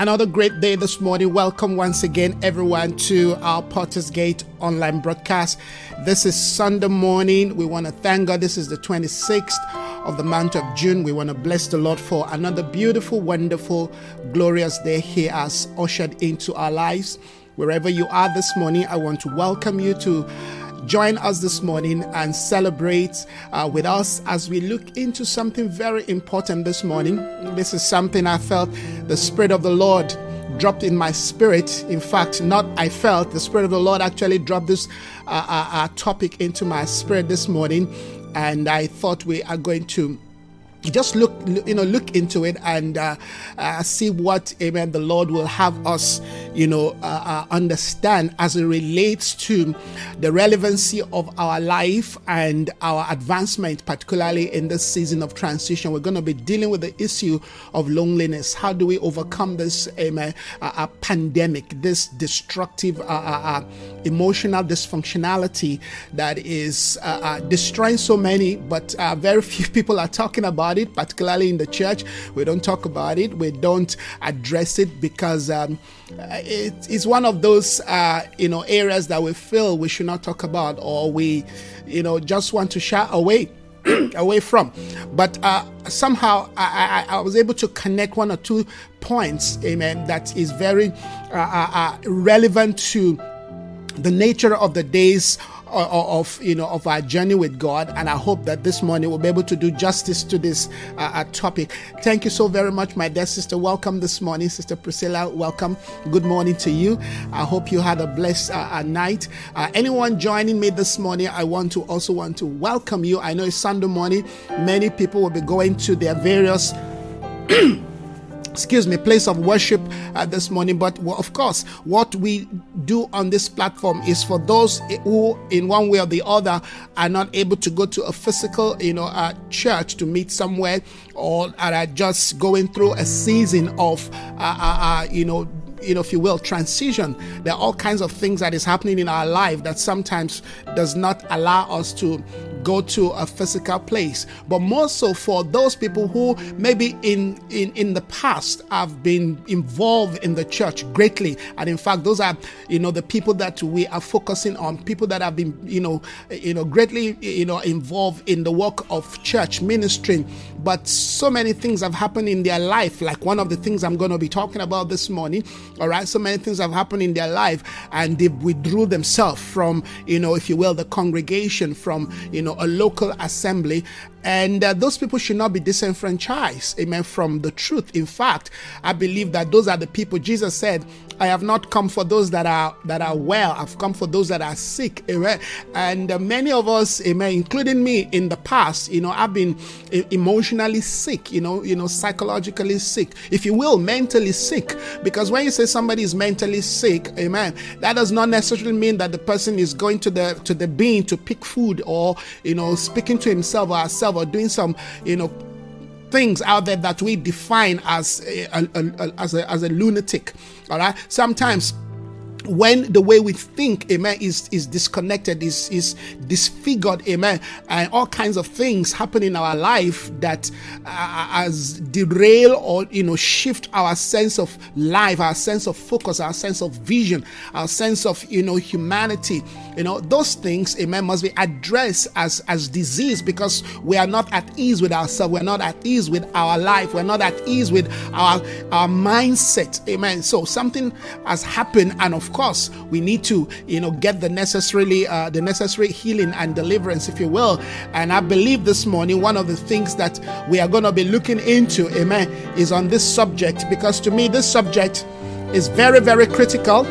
Another great day this morning. Welcome once again, everyone, to our Potter's Gate online broadcast. This is Sunday morning. We want to thank God. This is the 26th of the month of June. We want to bless the Lord for another beautiful, wonderful, glorious day He has ushered into our lives. Wherever you are this morning, I want to welcome you to join us this morning and celebrate uh, with us as we look into something very important this morning. This is something I felt the Spirit of the Lord dropped in my spirit. In fact, not I felt, the Spirit of the Lord actually dropped this uh, uh, uh topic into my spirit this morning. And I thought we are going to just look you know look into it and uh, uh, see what amen the lord will have us you know uh, uh, understand as it relates to the relevancy of our life and our advancement particularly in this season of transition. We're going to be dealing with the issue of loneliness. How do we overcome this amen uh, pandemic this destructive uh, emotional dysfunctionality that is destroying so many but very few people are talking about about it, particularly in the church. We don't talk about it. We don't address it because um, it is one of those uh, you know areas that we feel we should not talk about, or we you know just want to shy away. away from but uh, somehow I, I, I, was able to connect one or two points amen that is very uh, uh, uh relevant to the nature of the days of you know of our journey with God. And I hope that this morning we'll be able to do justice to this uh, uh, topic. Thank you so very much, my dear sister. Welcome this morning, Sister Priscilla. Welcome. Good morning to you. I hope you had a blessed uh, uh night. Uh, anyone joining me this morning, I want to also want to welcome you. I know it's Sunday morning. Many people will be going to their various excuse me, place of worship uh, this morning. But of course, what we do on this platform is for those who, in one way or the other, are not able to go to a physical, you know, uh, church to meet somewhere, or are just going through a season of, uh, uh, uh you know, you know, if you will, transition. There are all kinds of things that is happening in our life that sometimes does not allow us to go to a physical place. But more so for those people who maybe in in in the past have been involved in the church greatly, and in fact, those are you know the people that we are focusing on, people that have been you know you know greatly you know involved in the work of church ministry. But so many things have happened in their life, like one of the things I'm going to be talking about this morning all right. So many things have happened in their life and they withdrew themselves from, you know, if you will, the congregation, from, you know, a local assembly. And uh, those people should not be disenfranchised, amen, from the truth. In fact, I believe that those are the people Jesus said, I have not come for those that are that are well. I've come for those that are sick. Amen. And uh, many of us, amen, including me in the past, you know, I've been emotionally sick, you know, you know, psychologically sick, if you will, mentally sick. Because when you say somebody is mentally sick, amen, that does not necessarily mean that the person is going to the to the bin to pick food or you know speaking to himself or herself or doing some you know things out there that we define as a, a, a, as a, as a lunatic. All right. Sometimes when the way we think amen is is disconnected is is disfigured amen and all kinds of things happen in our life that uh, as derail or you know shift our sense of life our sense of focus our sense of vision our sense of you know humanity. You know those things amen must be addressed as as disease because we are not at ease with ourselves. We're not at ease with our life. We're not at ease with our our mindset amen. So something has happened and of course, we need to, you know, get the necessarily uh, the necessary healing and deliverance, if you will. And I believe this morning one of the things that we are going to be looking into, amen, is on this subject because to me this subject is very, very critical,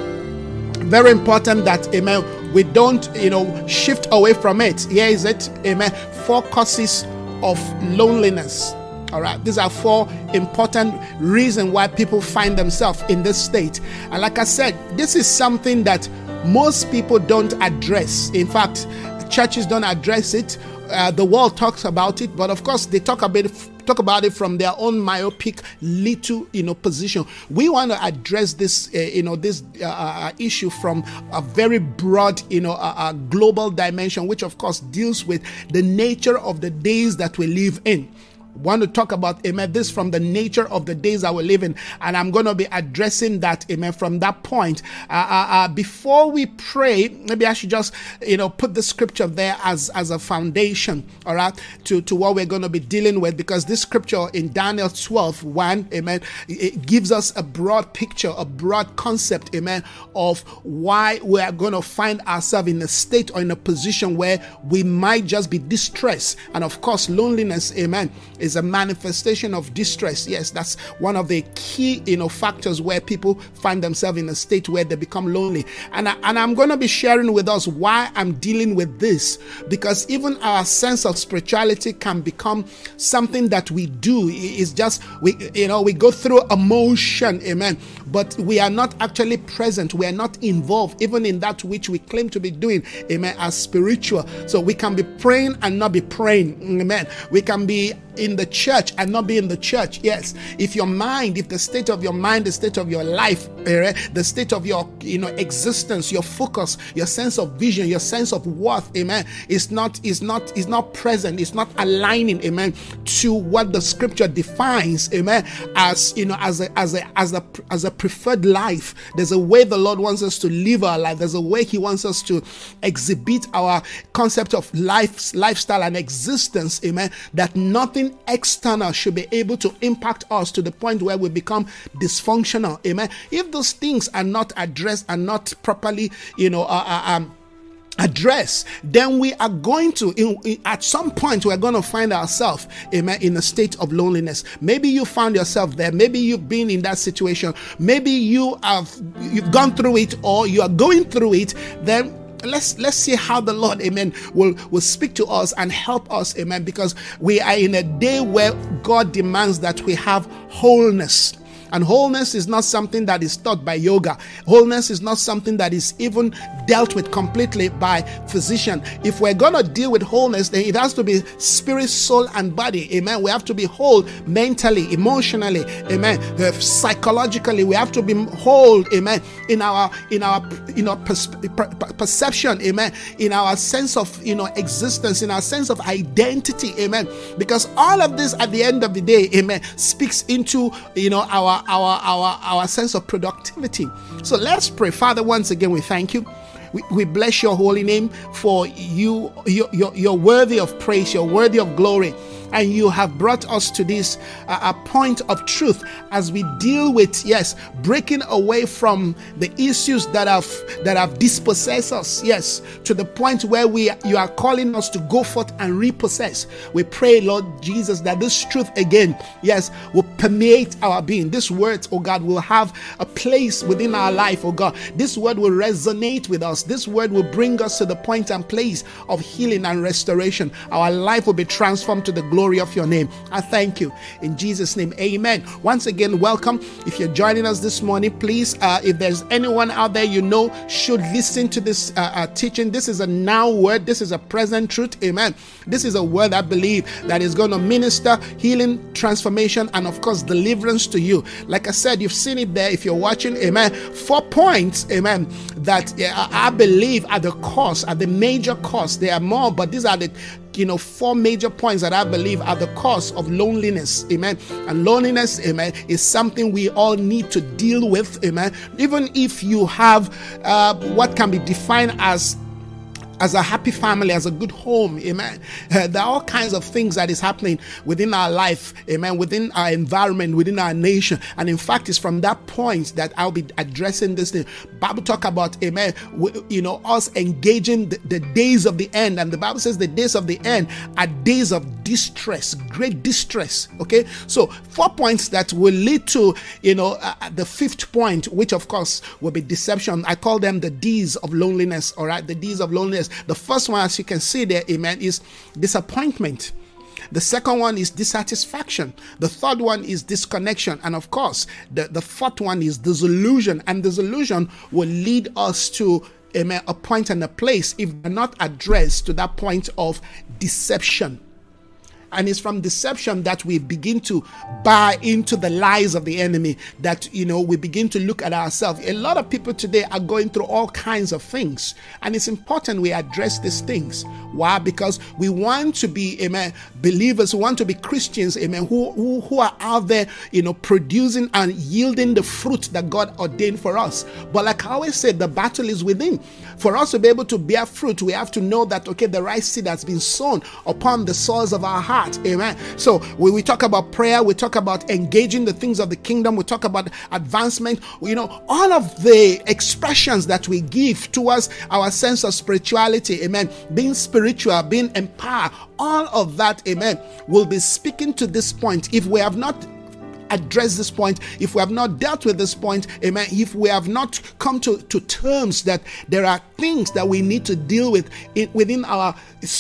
very important that, amen, we don't, you know, shift away from it. Here is it, amen. Four causes of loneliness. All right, these are four important reasons why people find themselves in this state. And like I said, this is something that most people don't address. In fact, churches don't address it. Uh, the world talks about it, but of course they talk about it, talk about it from their own myopic little you know position. We want to address this uh, you know this uh, uh issue from a very broad you know a global dimension, which of course deals with the nature of the days that we live in want to talk about, amen, this from the nature of the days that we're living. And I'm going to be addressing that, amen, from that point. Uh, uh, uh, before we pray, maybe I should just, you know, put the scripture there as, as a foundation, all right, to, to what we're going to be dealing with, because this scripture in Daniel 12, 1, amen, it gives us a broad picture, a broad concept, amen, of why we are going to find ourselves in a state or in a position where we might just be distressed. And of course, loneliness, amen, is a manifestation of distress. Yes, that's one of the key, you know, factors where people find themselves in a state where they become lonely. And, I, and I'm going to be sharing with us why I'm dealing with this because even our sense of spirituality can become something that we do. It's just, we, you know, we go through emotion, amen, but we are not actually present. We are not involved even in that which we claim to be doing, amen, as spiritual. So we can be praying and not be praying, amen. We can be in the church and not be in the church. Yes, if your mind, if the state of your mind, the state of your life, eh, the state of your you know existence, your focus, your sense of vision, your sense of worth, amen, is not is not is not present, it's not aligning, amen, to what the scripture defines, amen, as you know, as a as a as a as a preferred life. There's a way the Lord wants us to live our life. There's a way He wants us to exhibit our concept of life, lifestyle, and existence, amen. That nothing nothing external should be able to impact us to the point where we become dysfunctional. Amen. If those things are not addressed and not properly, you know, uh, uh, um, address then we are going to in, in, at some point we're going to find ourselves amen in a state of loneliness maybe you found yourself there maybe you've been in that situation maybe you have you've gone through it or you are going through it then let's let's see how the lord amen will will speak to us and help us amen because we are in a day where god demands that we have wholeness and wholeness is not something that is taught by yoga. Wholeness is not something that is even dealt with completely by physician. If we're going to deal with wholeness, then it has to be spirit, soul, and body. Amen. We have to be whole mentally, emotionally. Amen. Uh, psychologically, we have to be whole. Amen. In our in our you know pers- perception. Amen. In our sense of you know existence, in our sense of identity. Amen. Because all of this at the end of the day, amen, speaks into you know our our our our sense of productivity. So let's pray. Father, once again we thank you. We, we bless your holy name for you you're, you're, you're worthy of praise, you're worthy of glory and you have brought us to this uh, point of truth as we deal with yes breaking away from the issues that have that have dispossessed us yes to the point where we you are calling us to go forth and repossess. We pray lord jesus that this truth again yes will permeate our being. This word oh god will have a place within our life oh god. This word will resonate with us. This word will bring us to the point and place of healing and restoration. Our life will be transformed to the glory of your name. I thank you. In Jesus' name, amen. Once again, welcome. If you're joining us this morning, please, uh, if there's anyone out there you know should listen to this uh, uh, teaching, this is a now word, this is a present truth. Amen. This is a word I believe that is going to minister healing, transformation, and of course, deliverance to you. Like I said, you've seen it there if you're watching. Amen. Four points, amen, that I believe are the cause, are the major cause. There are more, but these are the you know, four major points that I believe are the cause of loneliness. Amen. And loneliness, amen, is something we all need to deal with. Amen. Even if you have uh, what can be defined as as a happy family, as a good home, amen. Uh, there are all kinds of things that is happening within our life, amen, within our environment, within our nation. And in fact, it's from that point that I'll be addressing this thing. Bible talk about, amen, you know, us engaging the, the days of the end. And the Bible says the days of the end are days of distress, great distress. Okay. So four points that will lead to, you know, uh, uh the fifth point, which of course will be deception. I call them the D's of loneliness. All right. The D's of loneliness the first one, as you can see there, amen, is disappointment. The second one is dissatisfaction. The third one is disconnection. And of course, the, the fourth one is disillusion. And disillusion will lead us to amen, a point and a place if not addressed to that point of deception. And it's from deception that we begin to buy into the lies of the enemy that you know we begin to look at ourselves. A lot of people today are going through all kinds of things. And it's important we address these things. Why? Because we want to be amen believers. We want to be christians amen who, who who are out there you know producing and yielding the fruit that god ordained for us. But like i always said the battle is within. For us to be able to bear fruit we have to know that okay the right seed has been sown upon the soils of our heart heart. Amen. So when we talk about prayer, we talk about engaging the things of the kingdom, we talk about advancement, you know, all of the expressions that we give towards our sense of spirituality, amen, being spiritual, being empowered, all of that, amen, will be speaking to this point. If we have not address this point, if we have not dealt with this point, amen, if we have not come to, to terms that there are things that we need to deal with in, within our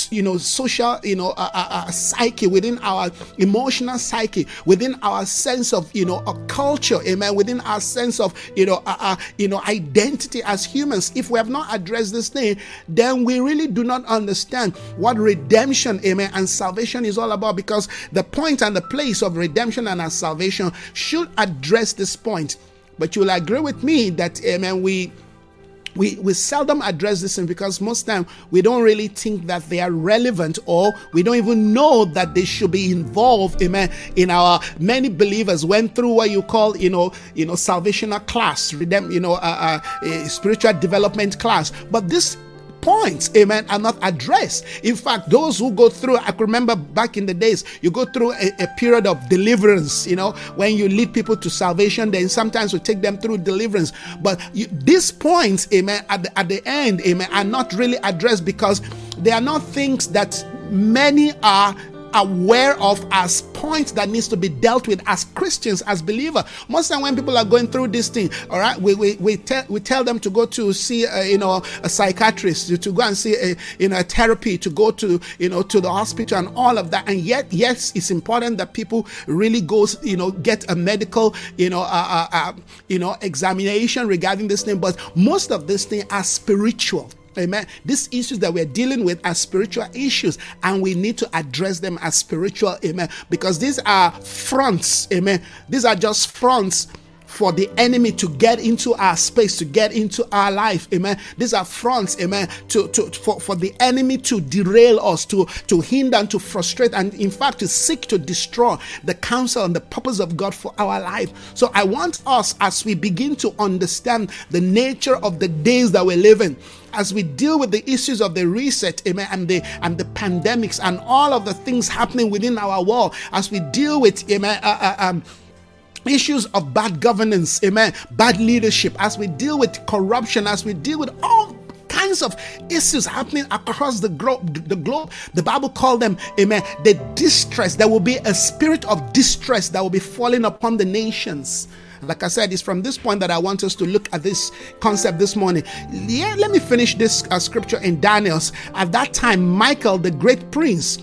you know social you know uh, uh, uh, psyche within our emotional psyche within our sense of you know a culture amen within our sense of you know uh, uh, you know identity as humans. If we have not addressed this thing then we really do not understand what redemption amen and salvation is all about. Because the point and the place of redemption and our salvation should address this point. But you'll agree with me that amen we we, we seldom address this thing because most time we don't really think that they are relevant or we don't even know that they should be involved amen in our many believers went through what you call you know you know salvational class you know uh, uh, spiritual development class. But this points, amen, are not addressed. In fact, those who go through, I remember back in the days, you go through a, a period of deliverance, you know, when you lead people to salvation, then sometimes we take them through deliverance. But you, these points, amen, at the, at the end, amen, are not really addressed because they are not things that many are aware of as points that needs to be dealt with as Christians, as believer. Most time when people are going through this thing, all right, we we, we tell we tell them to go to see uh, you know a psychiatrist, to, go and see a you know a therapy, to go to you know to the hospital and all of that. And yet, yes, it's important that people really go you know get a medical you know uh, uh, uh you know examination regarding this thing. But most of this thing are spiritual. Amen. These issues that we're dealing with are spiritual issues, and we need to address them as spiritual. Amen. Because these are fronts. Amen. These are just fronts for the enemy to get into our space, to get into our life. Amen. These are fronts, amen, to, to for, for the enemy to derail us, to, to hinder and to frustrate, and in fact to seek to destroy the counsel and the purpose of God for our life. So I want us as we begin to understand the nature of the days that we're living, as we deal with the issues of the reset, amen, and the and the pandemics and all of the things happening within our world, as we deal with amen, uh, uh, um, issues of bad governance, amen, bad leadership, as we deal with corruption, as we deal with all kinds of issues happening across the globe, the globe. The Bible called them, amen, the distress. There will be a spirit of distress that will be falling upon the nations. Like I said, it's from this point that I want us to look at this concept this morning. Yeah, let me finish this uh, scripture in Daniel's. At that time, Michael, the great prince,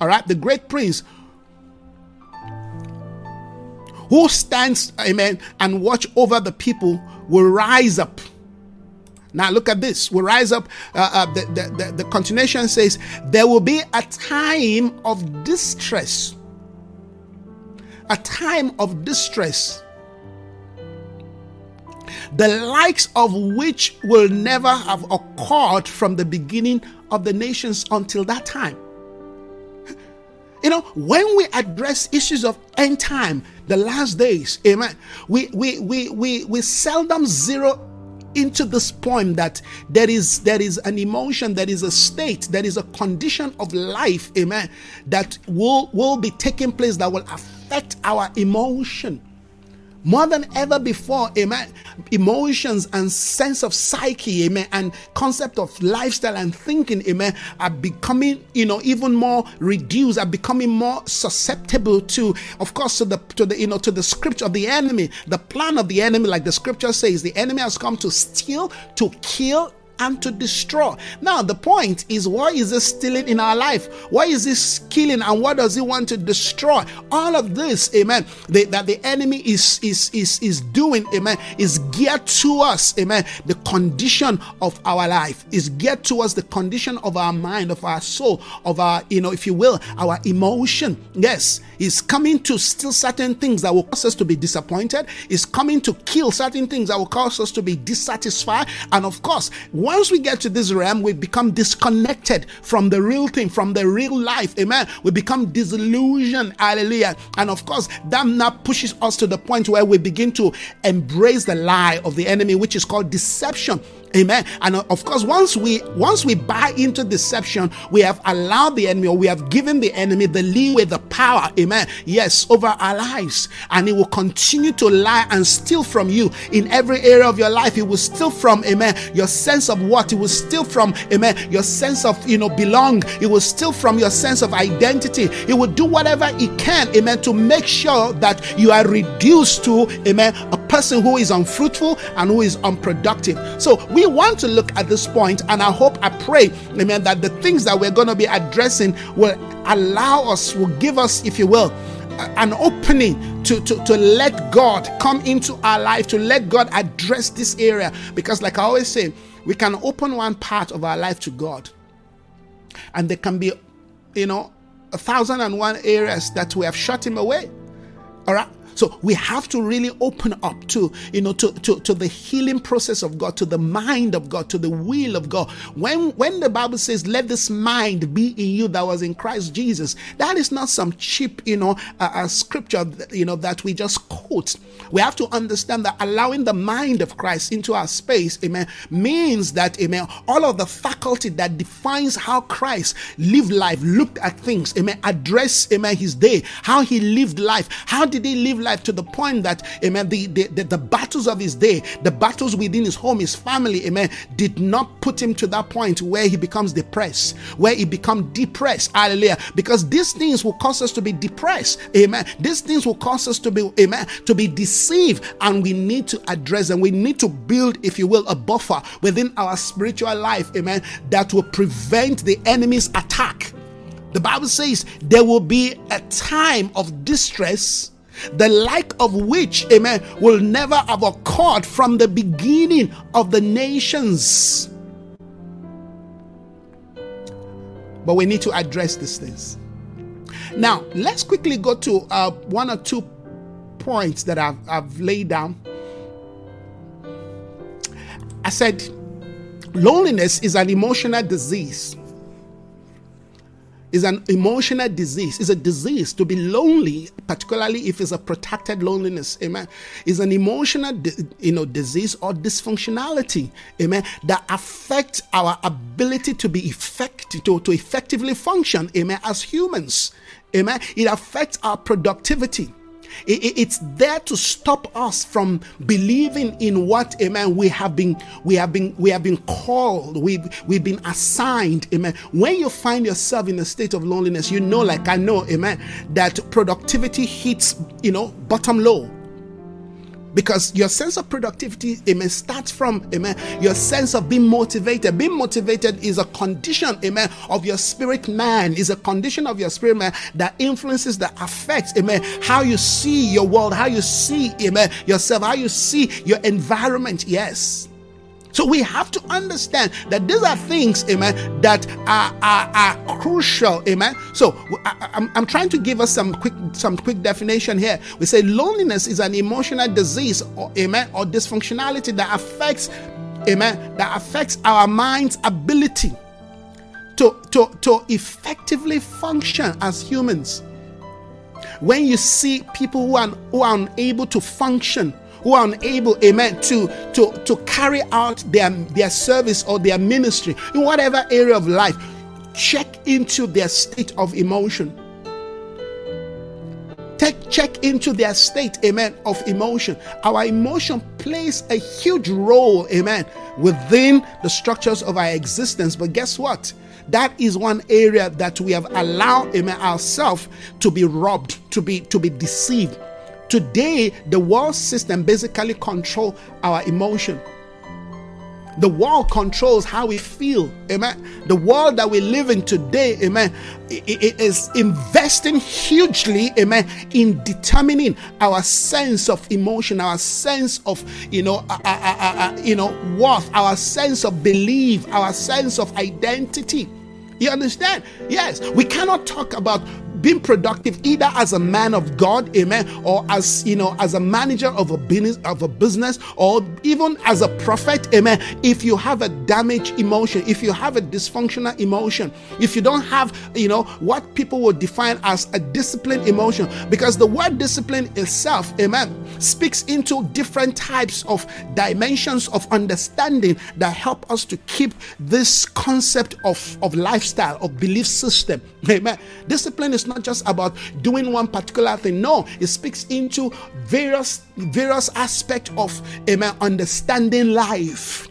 all right, the great prince who stands, amen, and watch over the people will rise up. Now look at this. Will rise up. Uh, uh, the, the, the, the continuation says, There will be a time of distress. A time of distress. The likes of which will never have occurred from the beginning of the nations until that time. You know, when we address issues of end time, the last days, amen, we we we we, we seldom zero into this point that there is there is an emotion there is a state there is a condition of life amen that will will be taking place that will affect our emotion more than ever before, amen. Emotions and sense of psyche, amen, and concept of lifestyle and thinking, amen, are becoming, you know, even more reduced, are becoming more susceptible to, of course, to the to the you know to the scripture of the enemy, the plan of the enemy, like the scripture says, the enemy has come to steal, to kill, and to destroy. Now, the point is, why is this stealing in our life? Why is this killing and what does he want to destroy? All of this, amen, the, that the enemy is, is, is, is doing, amen, is geared to us, amen. The condition of our life is geared towards the condition of our mind, of our soul, of our, you know, if you will, our emotion. Yes, is coming to steal certain things that will cause us to be disappointed, is coming to kill certain things that will cause us to be dissatisfied. And of course, once we get to this realm, we become disconnected from the real thing, from the real life. Amen. We become disillusioned. Hallelujah. And of course, that now pushes us to the point where we begin to embrace the lie of the enemy, which is called deception. Amen. And uh, of course, once we once we buy into deception, we have allowed the enemy or we have given the enemy the leeway, the power, amen. Yes, over our lives. And he will continue to lie and steal from you in every area of your life. He will steal from, amen, your sense of what? He will steal from, amen, your sense of you know belong. He will steal from your sense of identity. He will do whatever he can, amen, to make sure that you are reduced to, amen, a person who is unfruitful and who is unproductive. So we want to look at this point, and I hope, I pray, amen, that the things that we're going to be addressing will allow us, will give us, if you will, an opening to, to, to let God come into our life, to let God address this area. Because, like I always say, we can open one part of our life to God, and there can be, you know, a thousand and one areas that we have shut Him away. All right. So we have to really open up to, you know, to, to, to the healing process of God, to the mind of God, to the will of God. When when the Bible says, "Let this mind be in you that was in Christ Jesus," that is not some cheap, you know, uh, uh, scripture, you know, that we just quote. We have to understand that allowing the mind of Christ into our space, amen, means that, amen, all of the faculty that defines how Christ lived life, looked at things, amen, address, amen, his day, how he lived life, how did he live life to the point that, amen, the, the, the, the battles of his day, the battles within his home, his family, amen, did not put him to that point where he becomes depressed, where he becomes depressed. Hallelujah. Because these things will cause us to be depressed. Amen. These things will cause us to be, amen, to be deceived. And we need to address them. We need to build, if you will, a buffer within our spiritual life, amen, that will prevent the enemy's attack. The Bible says there will be a time of distress the like of which, amen, will never have occurred from the beginning of the nations. But we need to address these things. Now, let's quickly go to uh, one or two points that I've, I've laid down. I said, loneliness is an emotional disease is an emotional disease. It's a disease to be lonely, particularly if it's a protected loneliness. Amen. Is an emotional, you know, disease or dysfunctionality. Amen. That affects our ability to be effective, to, to effectively function. Amen. As humans. Amen. It affects our productivity. It's there to stop us from believing in what, amen, we have been, we have been, we have been called, we've, we've been assigned, amen. When you find yourself in a state of loneliness, you know, like I know, amen, that productivity hits, you know, bottom low because your sense of productivity amen starts from amen your sense of being motivated. Being motivated is a condition amen of your spirit man. Is a condition of your spirit man that influences that affects amen how you see your world how you see amen yourself how you see your environment. Yes so we have to understand that these are things, amen, that are, are, are crucial, amen. So I, I'm, I'm trying to give us some quick some quick definition here. We say loneliness is an emotional disease, or, amen, or dysfunctionality that affects, amen, that affects our mind's ability to, to, to effectively function as humans. When you see people who are, who are unable to function who are unable, amen, to, to, to carry out their, their service or their ministry in whatever area of life, check into their state of emotion. Take check into their state, amen, of emotion. Our emotion plays a huge role, amen, within the structures of our existence. But guess what? That is one area that we have allowed, amen, ourselves to be robbed, to be to be deceived, Today, the world system basically control our emotion. The world controls how we feel. Amen. The world that we live in today, amen, is investing hugely, amen, in determining our sense of emotion, our sense of, you know, uh, uh, uh, uh you know, worth, our sense of belief, our sense of identity. You understand? Yes, we cannot talk about being productive either as a man of God, amen, or as you know, as a manager of a business of a business, or even as a prophet, amen. If you have a damaged emotion, if you have a dysfunctional emotion, if you don't have, you know, what people would define as a disciplined emotion, because the word discipline itself, amen, speaks into different types of dimensions of understanding that help us to keep this concept of, of lifestyle, of belief system. Amen. Discipline is not just about doing one particular thing. No, it speaks into various various aspects of amen, understanding life.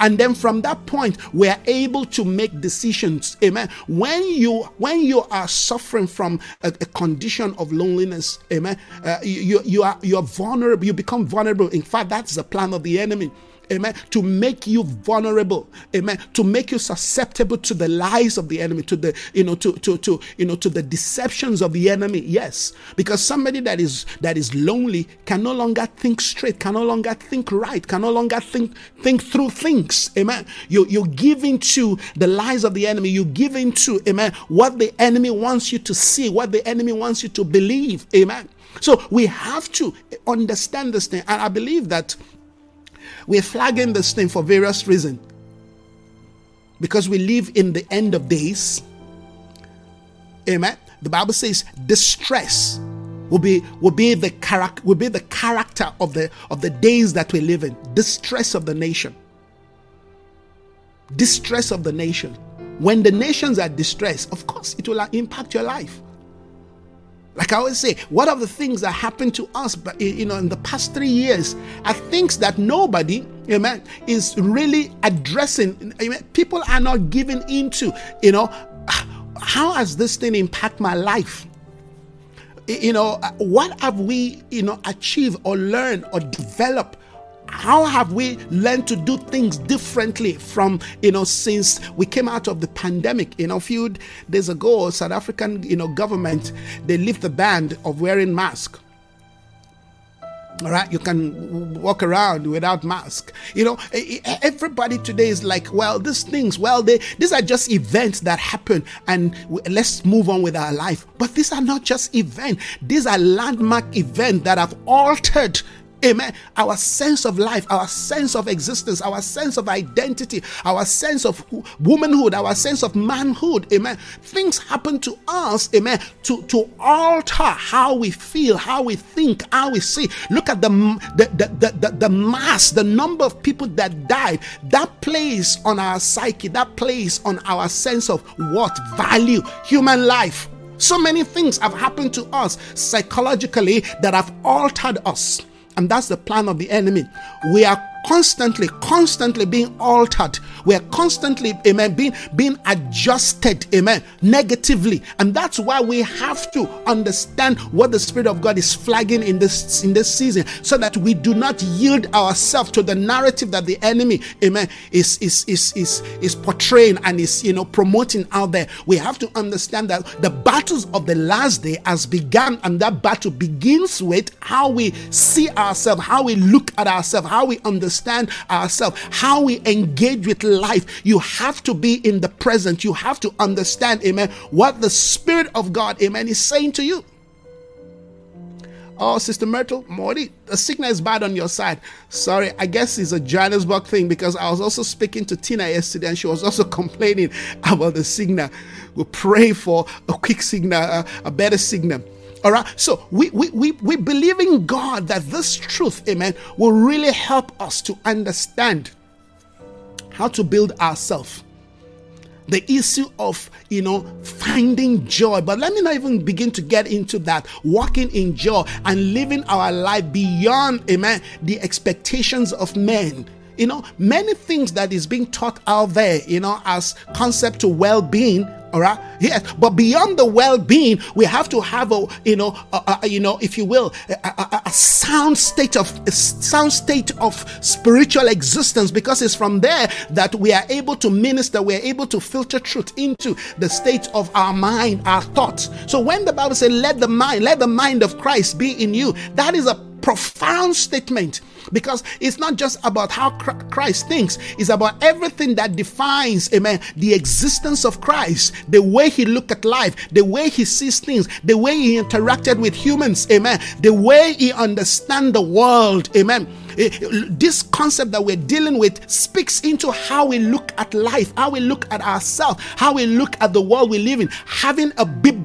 And then from that point, we are able to make decisions. Amen. When you when you are suffering from a, a condition of loneliness, amen. Uh, you you are you are vulnerable. You become vulnerable. In fact, that's the plan of the enemy amen, to make you vulnerable, amen, to make you susceptible to the lies of the enemy, to the, you know, to, to, to, you know, to the deceptions of the enemy. Yes, because somebody that is, that is lonely can no longer think straight, can no longer think right, can no longer think, think through things, amen. You, you give into the lies of the enemy, you give into, amen, what the enemy wants you to see, what the enemy wants you to believe, amen. So we have to understand this thing, and I believe that we're flagging this thing for various reasons. Because we live in the end of days. Amen. The Bible says distress will be will be the character will be the character of the of the days that we live in. Distress of the nation. Distress of the nation. When the nations are distressed, of course, it will impact your life. Like I always say, what are the things that happened to us, but you know, in the past three years are things that nobody, amen, is really addressing. Amen. People are not giving into, you know, how has this thing impact my life? You know, what have we, you know, achieved or learned or developed how have we learned to do things differently from you know since we came out of the pandemic? You know a few days ago south african you know government they lift the ban of wearing mask. All right you can walk around without mask. You know everybody today is like well these things well they these are just events that happen and let's move on with our life. But these are not just events. These are landmark events that have altered Amen. Our sense of life, our sense of existence, our sense of identity, our sense of womanhood, our sense of manhood. Amen. Things happen to us, amen, to, to alter how we feel, how we think, how we see. Look at the, the, the, the, the mass, the number of people that died. That plays on our psyche, that plays on our sense of what? Value, human life. So many things have happened to us psychologically that have altered us. And that's the plan of the enemy. We are constantly, constantly being altered. We are constantly, amen, being, being adjusted, amen, negatively. And that's why we have to understand what the Spirit of God is flagging in this in this season, so that we do not yield ourselves to the narrative that the enemy, amen, is is is is is portraying and is you know promoting out there. We have to understand that the battles of the last day has begun, and that battle begins with how we see ourselves, how we look at ourselves, how we understand understand ourselves, how we engage with life. You have to be in the present. You have to understand, amen, what the Spirit of God, amen, is saying to you. Oh, Sister Myrtle, Morty, the signal is bad on your side. Sorry, I guess it's a Johannesburg thing because I was also speaking to Tina yesterday and she was also complaining about the signal. We pray for a quick signal, a, a better signal. All right. So we, we, we, we believe in God that this truth, amen, will really help us to understand how to build ourselves. The issue of, you know, finding joy. But let me not even begin to get into that. Walking in joy and living our life beyond, amen, the expectations of men you know many things that is being taught out there you know as concept to well-being all right? Yes but beyond the well-being we have to have a you know a, a, you know if you will a, a, sound state of sound state of spiritual existence because it's from there that we are able to minister we're able to filter truth into the state of our mind our thoughts. So when the bible says let the mind let the mind of christ be in you that is a profound statement because it's not just about how Christ thinks, it's about everything that defines, amen, the existence of Christ, the way he looked at life, the way he sees things, the way he interacted with humans, amen, the way he understands the world, amen. Eh, this concept that we're dealing with speaks into how we look at life, how we look at ourselves, how we look at the world we live in, having a biblical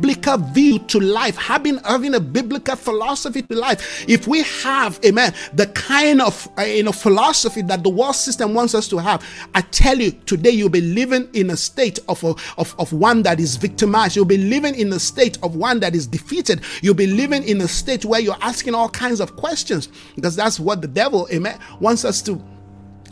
view to life, having having a biblical philosophy to life. If we have, amen, the kind of uh, you know philosophy that the world system wants us to have, I tell you, today you'll be living in a state of, a, of, of one that is victimized. You'll be living in a state of one that is defeated. You'll be living in a state where you're asking all kinds of questions because that's what the devil, amen, wants us to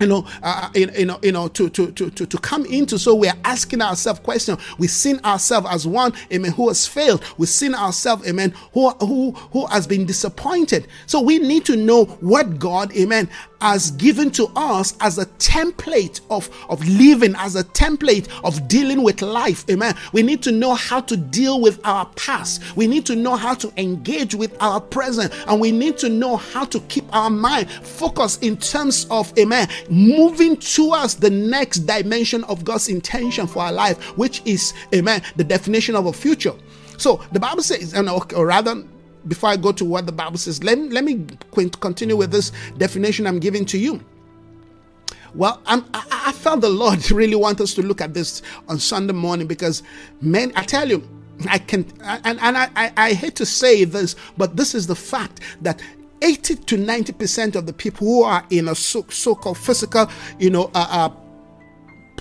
you know, uh, you, you, know, you know, to, to, to, to, to come into. So we're asking ourselves questions. We seen ourselves as one, amen, who has failed. We seen ourselves, amen, who, who, who has been disappointed. So we need to know what God, amen, has given to us as a template of, of living, as a template of dealing with life. Amen. We need to know how to deal with our past. We need to know how to engage with our present. And we need to know how to keep our mind focused in terms of, amen, moving towards the next dimension of God's intention for our life, which is, amen, the definition of a future. So the Bible says, and or rather, before I go to what the Bible says, let, let me continue with this definition I'm giving to you. Well, I'm, I, I felt the Lord really want us to look at this on Sunday morning because, man, I tell you, I can, and, and I, I, I hate to say this, but this is the fact that 80 to 90% of the people who are in a so, so-called physical, you know, uh, uh,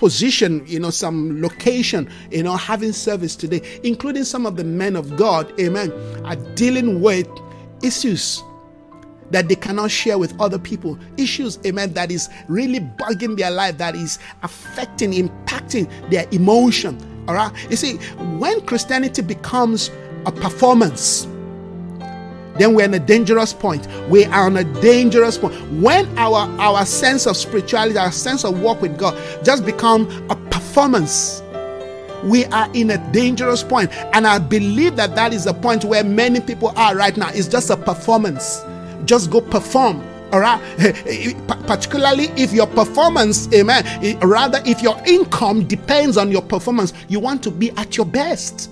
position, you know, some location, you know, having service today, including some of the men of God, amen, are dealing with issues that they cannot share with other people. Issues, amen, that is really bugging their life, that is affecting, impacting their emotion. All right. You see, when Christianity becomes a performance, then we're in a dangerous point. We are on a dangerous point. When our, our sense of spirituality, our sense of walk with God just become a performance, we are in a dangerous point. And I believe that that is the point where many people are right now. It's just a performance. Just go perform all right particularly if your performance amen rather if your income depends on your performance you want to be at your best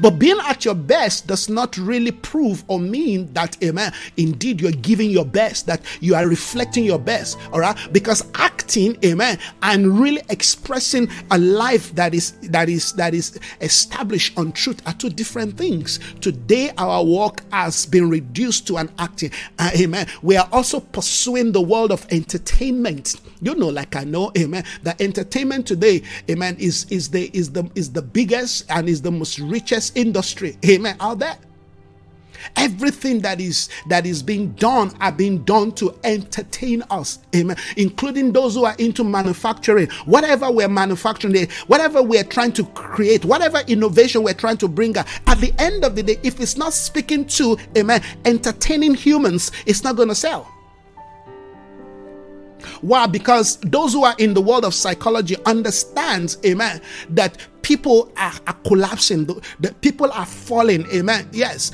but being at your best does not really prove or mean that, amen, indeed you're giving your best, that you are reflecting your best, all right? Because acting, amen, and really expressing a life that is that is that is established on truth are two different things. Today, our work has been reduced to an acting, uh, amen. We are also pursuing the world of entertainment. You know, like I know, amen, that entertainment today, amen, is is the is the is the biggest and is the most richest industry, amen, out there. Everything that is that is being done are being done to entertain us, amen. Including those who are into manufacturing, whatever we're manufacturing, eh, whatever we're trying to create, whatever innovation we're trying to bring. Eh, at the end of the day, if it's not speaking to, amen, entertaining humans, it's not to sell. Why? Because those who are in the world of psychology understands, amen, that people are, are collapsing, the, the, people are falling, amen. Yes,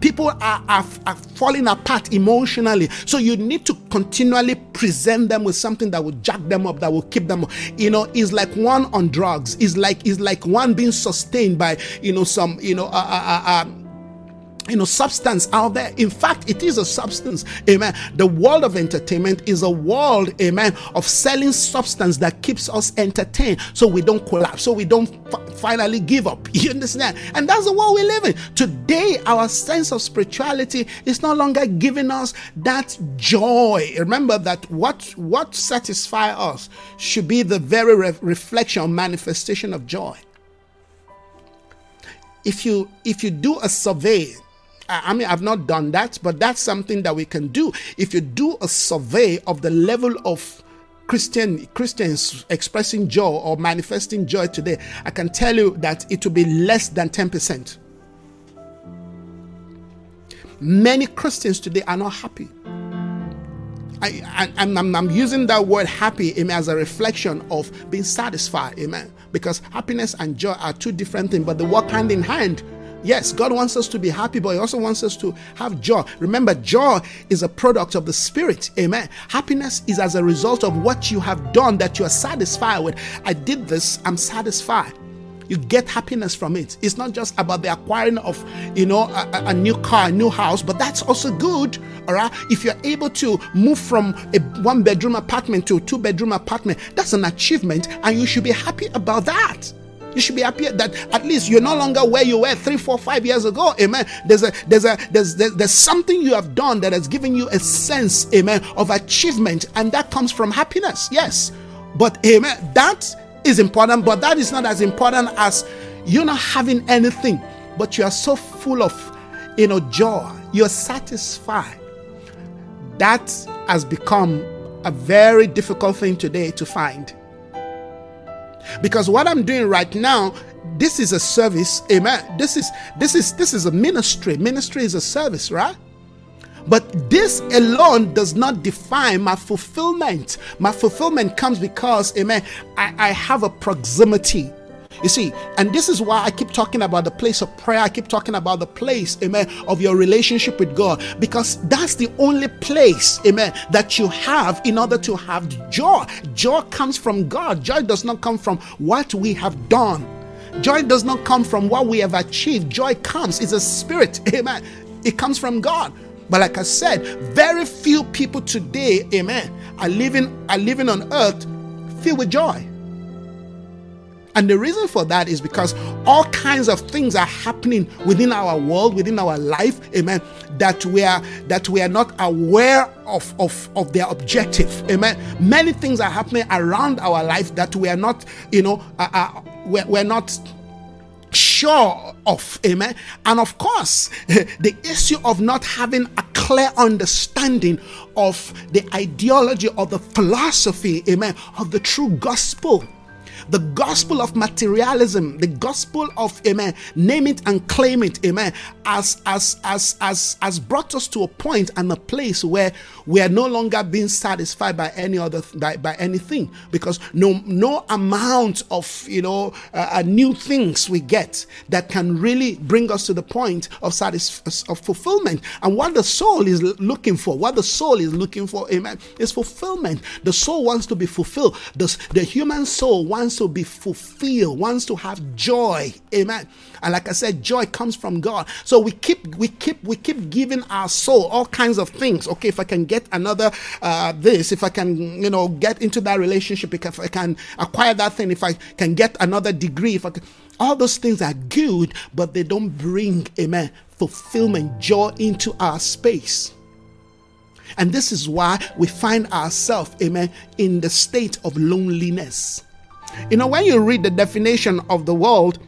people are, are, are falling apart emotionally. So you need to continually present them with something that will jack them up, that will keep them, you know, is like one on drugs, is like is like one being sustained by you know some you know uh, uh, uh, uh you know substance out there. In fact it is a substance. Amen. The world of entertainment is a world amen of selling substance that keeps us entertained so we don't collapse so we don't f- finally give up. You understand? And that's the world we live in. Today our sense of spirituality is no longer giving us that joy. Remember that what what satisfies us should be the very re- reflection manifestation of joy. If you if you do a survey I mean, I've not done that, but that's something that we can do. If you do a survey of the level of Christian Christians expressing joy or manifesting joy today, I can tell you that it will be less than 10%. Many Christians today are not happy. I, am using that word happy amen, as a reflection of being satisfied, amen. Because happiness and joy are two different things, but they work hand in hand. Yes, God wants us to be happy, but He also wants us to have joy. Remember, joy is a product of the Spirit. Amen. Happiness is as a result of what you have done that you are satisfied with. I did this, I'm satisfied you get happiness from it. It's not just about the acquiring of, you know, a, a, new car, a new house, but that's also good. All right. If you're able to move from a one bedroom apartment to a two bedroom apartment, that's an achievement, and you should be happy about that. You should be happy that at least you're no longer where you were three, four, five years ago. Amen. There's a there's a there's there's, there's something you have done that has given you a sense, amen, of achievement, and that comes from happiness. Yes. But amen, that is important, but that is not as important as you're not having anything, but you are so full of you know joy, you're satisfied. That has become a very difficult thing today to find. Because what I'm doing right now, this is a service, amen. This is this is this is a ministry. Ministry is a service, right? But this alone does not define my fulfillment. My fulfillment comes because, amen, I, I have a proximity. You see, and this is why I keep talking about the place of prayer. I keep talking about the place, amen, of your relationship with God, because that's the only place, amen, that you have in order to have joy. Joy comes from God. Joy does not come from what we have done. Joy does not come from what we have achieved. Joy comes, it's a spirit, amen. It comes from God. But like I said, very few people today, amen, are living are living on earth filled with joy. And the reason for that is because all kinds of things are happening within our world, within our life, amen, that we are that we are not aware of, of, of their objective. Amen. Many things are happening around our life that we are not, you know, uh, uh, we're, we're not sure of. Amen. And of course, the issue of not having a clear understanding of the ideology or the philosophy, amen, of the true gospel the gospel of materialism, the gospel of amen, name it and claim it, amen, as as as as as brought us to a point and a place where we are no longer being satisfied by any other by, by anything. Because no no amount of you know uh, uh, new things we get that can really bring us to the point of satisfaction of fulfillment. And what the soul is looking for what the soul is looking for amen is fulfillment. The soul wants to be fulfilled. The, the human soul wants to be fulfilled, wants to have joy. Amen. And like I said, joy comes from God. So we keep we keep we keep giving our soul all kinds of things. Okay, if I can get another uh, this, if I can you know get into that relationship, if I can acquire that thing, if I can get another degree, if I can, all those things are good, but they don't bring amen fulfillment, joy into our space. And this is why we find ourselves, amen, in the state of loneliness. You know, when you read the definition of the world,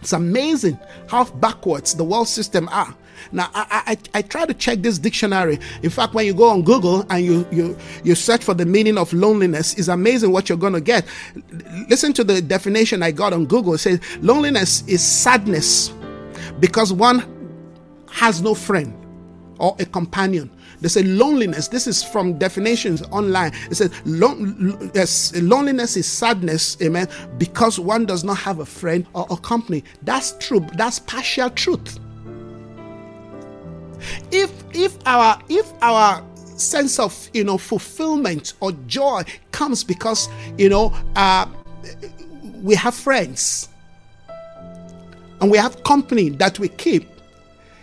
it's amazing how backwards the world system are. Now, I, I, I try to check this dictionary. In fact, when you go on Google and you, you, you search for the meaning of loneliness, it's amazing what you're going to get. Listen to the definition I got on Google. It says loneliness is sadness because one has no friend or a companion they say loneliness. This is from definitions online. It says loneliness is sadness, amen, because one does not have a friend or a company. That's true. That's partial truth. If if our if our sense of you know fulfillment or joy comes because you know uh, we have friends and we have company that we keep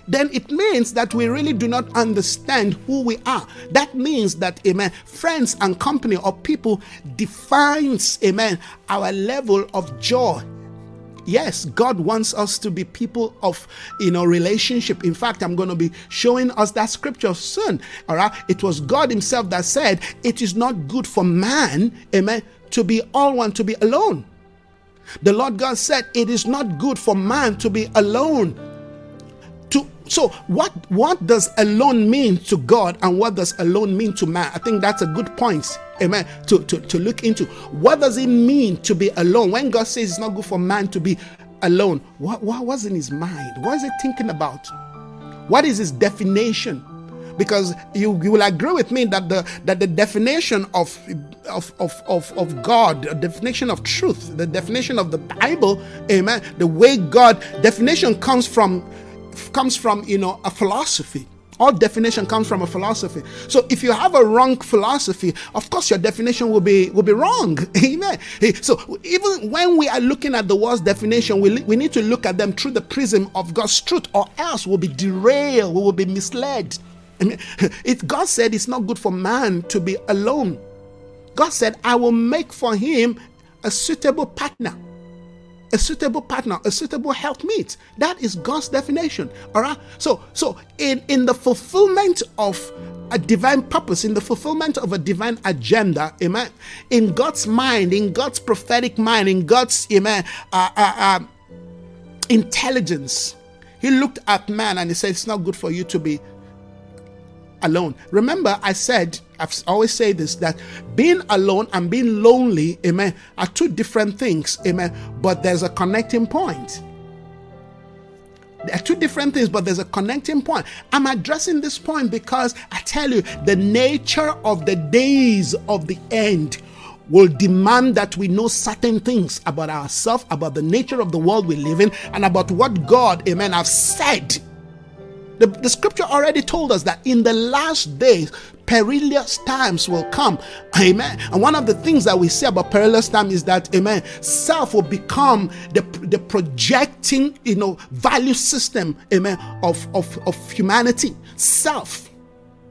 then it means that we really do not understand who we are. That means that, amen, friends and company or people defines, amen, our level of joy. Yes, God wants us to be people of you know relationship. In fact, I'm going to be showing us that scripture soon. All right, it was God Himself that said, "It is not good for man, amen, to be all one, to be alone." The Lord God said, "It is not good for man to be alone." So what what does alone mean to God and what does alone mean to man? I think that's a good point. Amen. To, to, to look into what does it mean to be alone? When God says it's not good for man to be alone, what, what was in his mind? What is he thinking about? What is his definition? Because you, you will agree with me that the that the definition of of, of, of, of God, the definition of truth, the definition of the Bible, amen, the way God definition comes from comes from you know a philosophy. All definition comes from a philosophy. So if you have a wrong philosophy of course your definition will be will be wrong. Amen. So even when we are looking at the world's definition we, we need to look at them through the prism of god's truth or else we'll be derailed we will be misled. I mean, it, god said it's not good for man to be alone god said i will make for him a suitable partner a suitable partner, a suitable helpmeet. That is God's definition. All right. So, so in in the fulfillment of a divine purpose, in the fulfillment of a divine agenda, amen. In God's mind, in God's prophetic mind, in God's amen, uh, uh, uh, intelligence, He looked at man and He said, "It's not good for you to be alone. Remember, I said, I've always said this, that being alone and being lonely, amen, are two different things, amen, but there's a connecting point. There are two different things, but there's a connecting point. I'm addressing this point because I tell you, the nature of the days of the end will demand that we know certain things about ourselves, about the nature of the world we live in, and about what God, amen, have said the, the scripture already told us that in the last days, perilous times will come. Amen. And one of the things that we say about perilous time is that, amen, self will become the, the projecting, you know, value system, amen, of, of, of humanity. Self.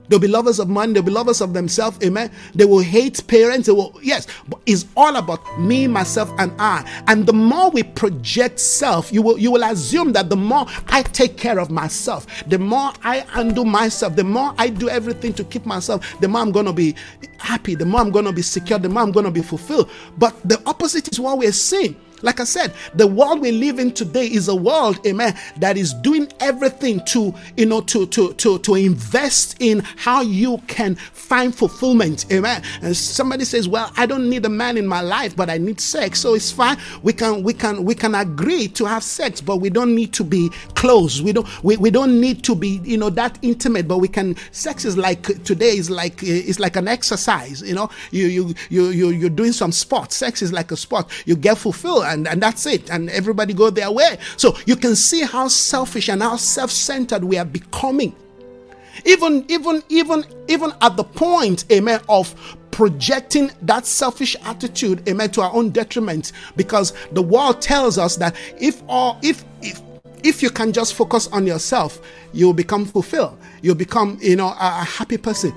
They'll be lovers of money. They'll be lovers of themselves. Amen. They will hate parents. They will, yes, but it's all about me, myself, and I. And the more we project self, you will you will assume that the more I take care of myself, the more I undo myself, the more I do everything to keep myself, the more I'm gonna be happy, the more I'm gonna be secure, the more I'm gonna be fulfilled. But the opposite is what we're seeing. Like I said, the world we live in today is a world, amen, that is doing everything to, you know, to to to to invest in how you can find fulfillment. Amen. And somebody says, Well, I don't need a man in my life, but I need sex. So it's fine. We can we can we can agree to have sex, but we don't need to be close. We don't we, we don't need to be, you know, that intimate, but we can sex is like today is like it's like an exercise, you know. You you you you you're doing some sport. Sex is like a sport. You get fulfilled and, and that's it. And everybody go their way. So you can see how selfish and how self-centered we are becoming. Even, even, even, even at the point, amen, of projecting that selfish attitude, amen, to our own detriment. Because the world tells us that if all if if if you can just focus on yourself, you'll become fulfilled. You'll become, you know, a, a happy person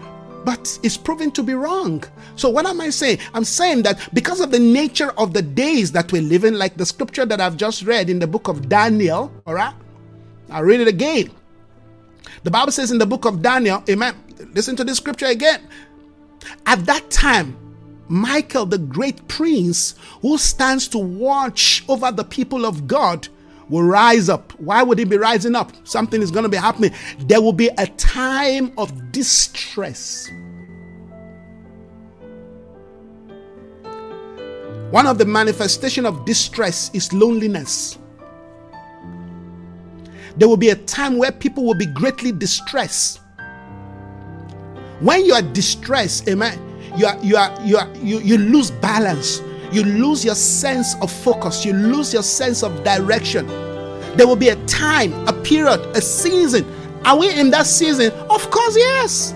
but it's proven to be wrong. So, what am I saying? I'm saying that because of the nature of the days that we live in, like the scripture that I've just read in the book of Daniel, all right, I'll read it again. The Bible says in the book of Daniel, amen. Listen to this scripture again. At that time, Michael, the great prince who stands to watch over the people of God, will rise up. Why would he be rising up? Something is going to be happening. There will be a time of distress. One of the manifestation of distress is loneliness. There will be a time where people will be greatly distressed. When you are distressed, amen, you are you are you are you, you lose balance you lose your sense of focus, you lose your sense of direction. There will be a time, a period, a season. Are we in that season? Of course, yes.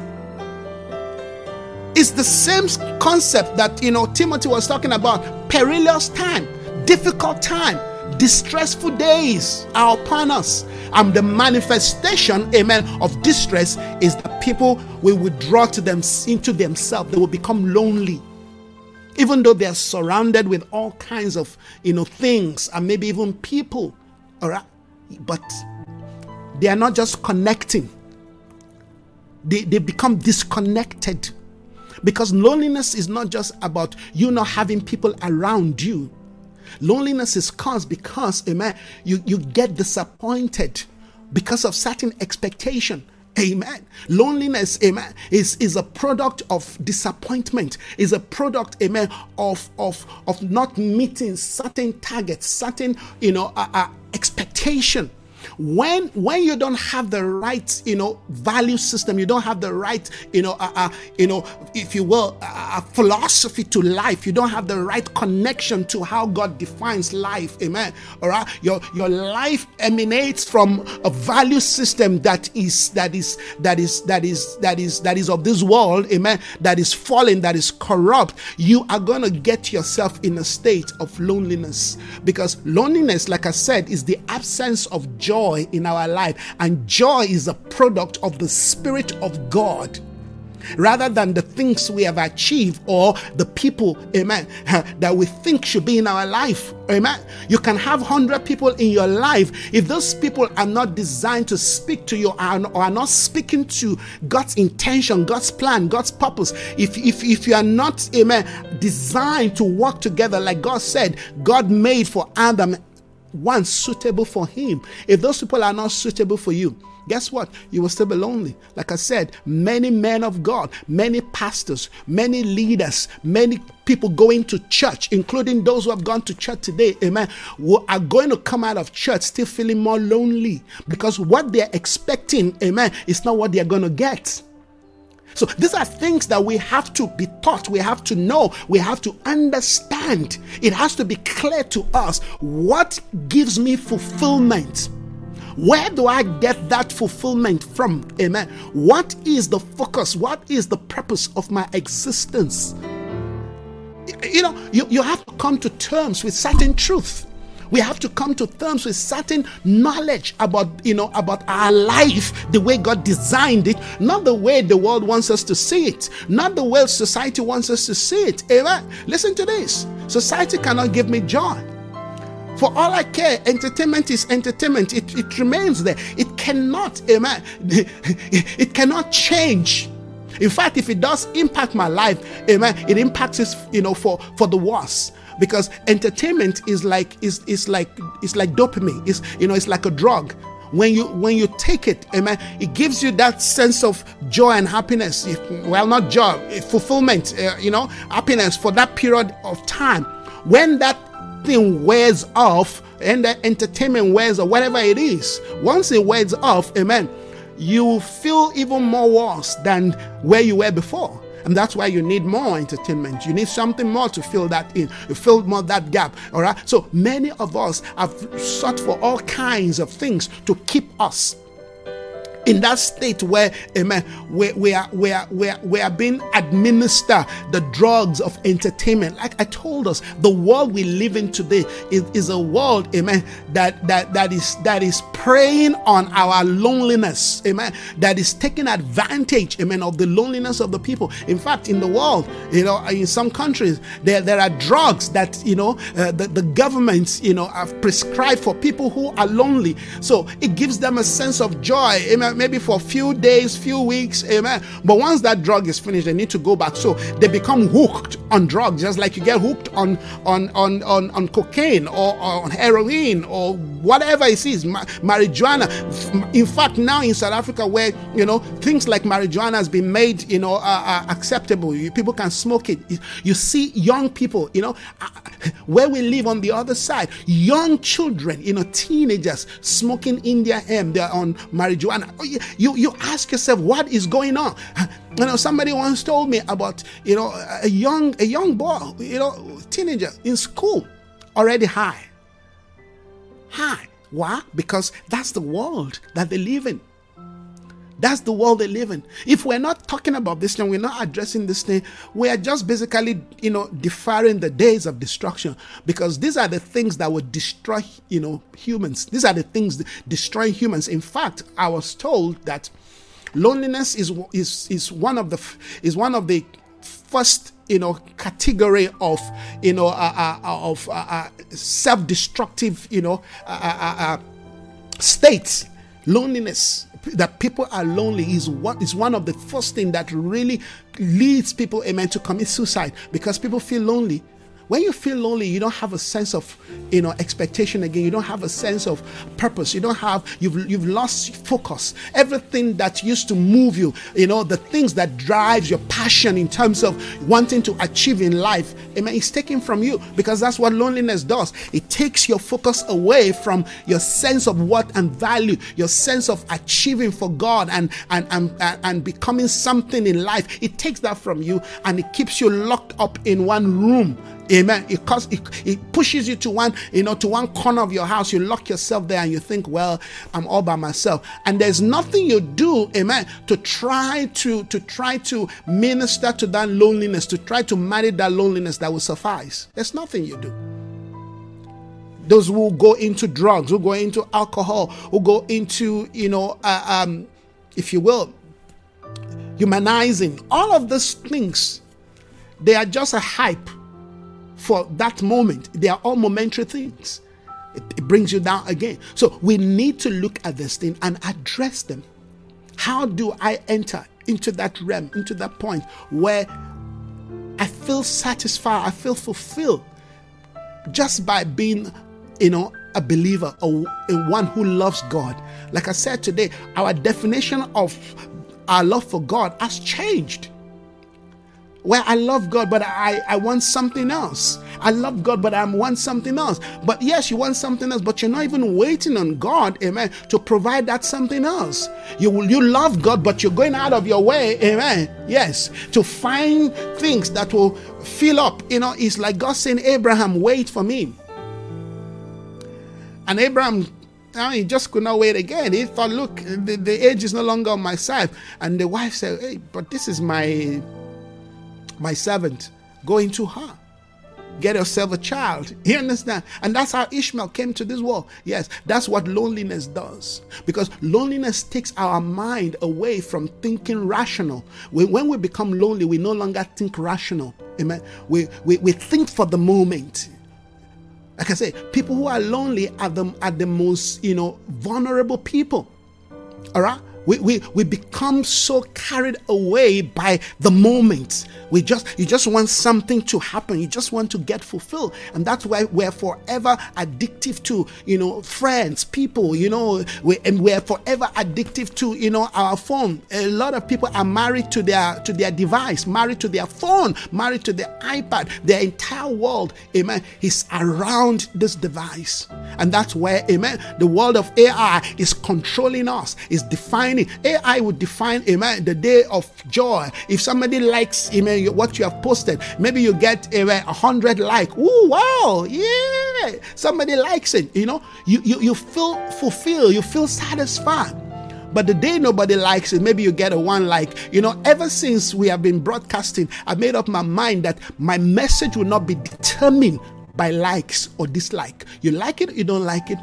It's the same concept that you know Timothy was talking about perilous time, difficult time, distressful days are upon us. And the manifestation, amen, of distress is that people will withdraw to them into themselves. They will become lonely even though they're surrounded with all kinds of you know things and maybe even people all right but they are not just connecting. They, they become disconnected. Because loneliness is not just about you not having people around you. Loneliness is caused because amen you, you get disappointed because of certain expectation. Amen. Loneliness, amen, is, is a product of disappointment, is a product, amen, of of of not meeting certain targets, certain, you know, uh, uh, expectation when when you don't have the right you know value system you don't have the right you know uh, uh, you know if you will uh, philosophy to life you don't have the right connection to how god defines life amen. All right? Your your life emanates from a value system that is that is that is that is that is that is of this world amen that is fallen that is corrupt. You are going to get yourself in a state of loneliness because loneliness like i said is the absence of joy joy in our life. And joy is a product of the Spirit of God rather than the things we have achieved or the people, amen, that we think should be in our life. Amen. You can have 100 people in your life. If those people are not designed to speak to you or are not speaking to God's intention, God's plan, God's purpose, if, if, if you are not, amen, designed to work together like God said, God made for Adam one suitable for him. If those people are not suitable for you, guess what? You will still be lonely. Like I said, many men of God, many pastors, many leaders, many people going to church, including those who have gone to church today, amen, who are going to come out of church still feeling more lonely because what they're expecting, amen, is not what they're going to get. So these are things that we have to be taught, we have to know, we have to understand. It has to be clear to us what gives me fulfillment. Where do I get that fulfillment from? Amen. What is the focus? What is the purpose of my existence? You know, you, you have to come to terms with certain truth we have to come to terms with certain knowledge about you know about our life the way god designed it not the way the world wants us to see it not the way society wants us to see it amen listen to this society cannot give me joy for all I care, entertainment is entertainment. It, it remains there. It cannot, amen. It cannot change. In fact, if it does impact my life, amen, it impacts you know, for, for the worse because entertainment is like is is like it's like dopamine. It's you know it's like a drug. When you when you take it, amen, it gives you that sense of joy and happiness. If, well, not joy, fulfillment. Uh, you know, happiness for that period of time. When that thing wears off and the entertainment wears or whatever it is, once it wears off, amen, you feel even more worse than where you were before. And that's why you need more entertainment. You need something more to fill that in, you fill more that gap. All right. So many of us have sought for all kinds of things to keep us in that state where amen we, we are we are we are, we are being administered the drugs of entertainment. Like i told us the world we live in today is, is a world amen that that that is that is preying on our loneliness amen that is taking advantage amen of the loneliness of the people. In fact in the world you know in some countries there there are drugs that you know uh, the, the governments you know have prescribed for people who are lonely. So it gives them a sense of joy amen maybe for a few days, few weeks, amen. But once that drug is finished, they need to go back. So they become hooked on drugs, just like you get hooked on on on on, on cocaine or, on heroin or whatever it is, ma- marijuana. In fact, now in South Africa, where you know things like marijuana has been made, you know, uh, uh, acceptable, you, people can smoke it. You see young people, you know, uh, where we live on the other side, young children, you know, teenagers smoking India hemp. They're on marijuana Oh, you you ask yourself what is going on? You know somebody once told me about you know a young a young boy you know teenager in school already high. High. Why? Because that's the world that they live in that's the world they live in. If we're not talking about this thing, we're not addressing this thing, we are just basically, you know, deferring the days of destruction because these are the things that would destroy, you know, humans. These are the things destroying humans. In fact, I was told that loneliness is is is one of the is one of the first you know category of you know uh, uh, of uh, uh self-destructive you know uh, uh, states loneliness that people are lonely is what is one of the first thing that really leads people amen to commit suicide. Because people feel lonely when you feel lonely, you don't have a sense of, you know, expectation again. You don't have a sense of purpose. You don't have, you've, you've lost focus. Everything that used to move you, you know, the things that drives your passion in terms of wanting to achieve in life, amen, it's taken from you because that's what loneliness does. It takes your focus away from your sense of what and value, your sense of achieving for God and, and, and, and becoming something in life. It takes that from you and it keeps you locked up in one room Amen. It, cause, it, it pushes you to one, you know, to one corner of your house. You lock yourself there and you think, well, I'm all by myself. And there's nothing you do, amen, to try to to try to minister to that loneliness, to try to manage that loneliness that will suffice. There's nothing you do those who go into drugs, who go into alcohol, who go into, you know, uh, um, if you will, humanizing, all of those things, they are just a hype for that moment. They are all momentary things. It, it brings you down again. So we need to look at this thing and address them. How do I enter into that realm, into that point where I feel satisfied, I feel fulfilled just by being, you know, a believer or one who loves God. Like I said today, our definition of our love for God has changed where I love God, but I, I want something else. I love God, but I want something else. But yes, you want something else, but you're not even waiting on God, amen, to provide that something else. You you love God, but you're going out of your way, amen. Yes, to find things that will fill up. You know, it's like God saying, Abraham, wait for me. And Abraham he just could not wait again. He thought, look, the, the age is no longer on my side. And the wife said, hey, but this is my my servant, go into her. Get yourself a child. You understand? And that's how Ishmael came to this world. Yes, that's what loneliness does. Because loneliness takes our mind away from thinking rational. When we become lonely, we no longer think rational. Amen. We, we, we think for the moment. Like I say, people who are lonely are the, are the most, you know, vulnerable people. All right? We, we, we become so carried away by the moment. We just you just want something to happen. You just want to get fulfilled. And that's why we're forever addictive to, you know, friends, people, you know, we, and we're forever addictive to, you know, our phone. A lot of people are married to their to their device, married to their phone, married to their iPad. Their entire world, amen, is around this device. And that's where, amen, the world of AI is controlling us, is defining defining. AI would define, amen, the day of joy. If somebody likes, amen, what you have posted, maybe you get eh, a hundred like. Oh wow, yeah. Somebody likes it. You know, you, you you feel fulfilled. You feel satisfied. But the day nobody likes it, maybe you get a one like. You know, ever since we have been broadcasting, I made up my mind that my message will not be determined by likes or dislike. You like it, you don't like it,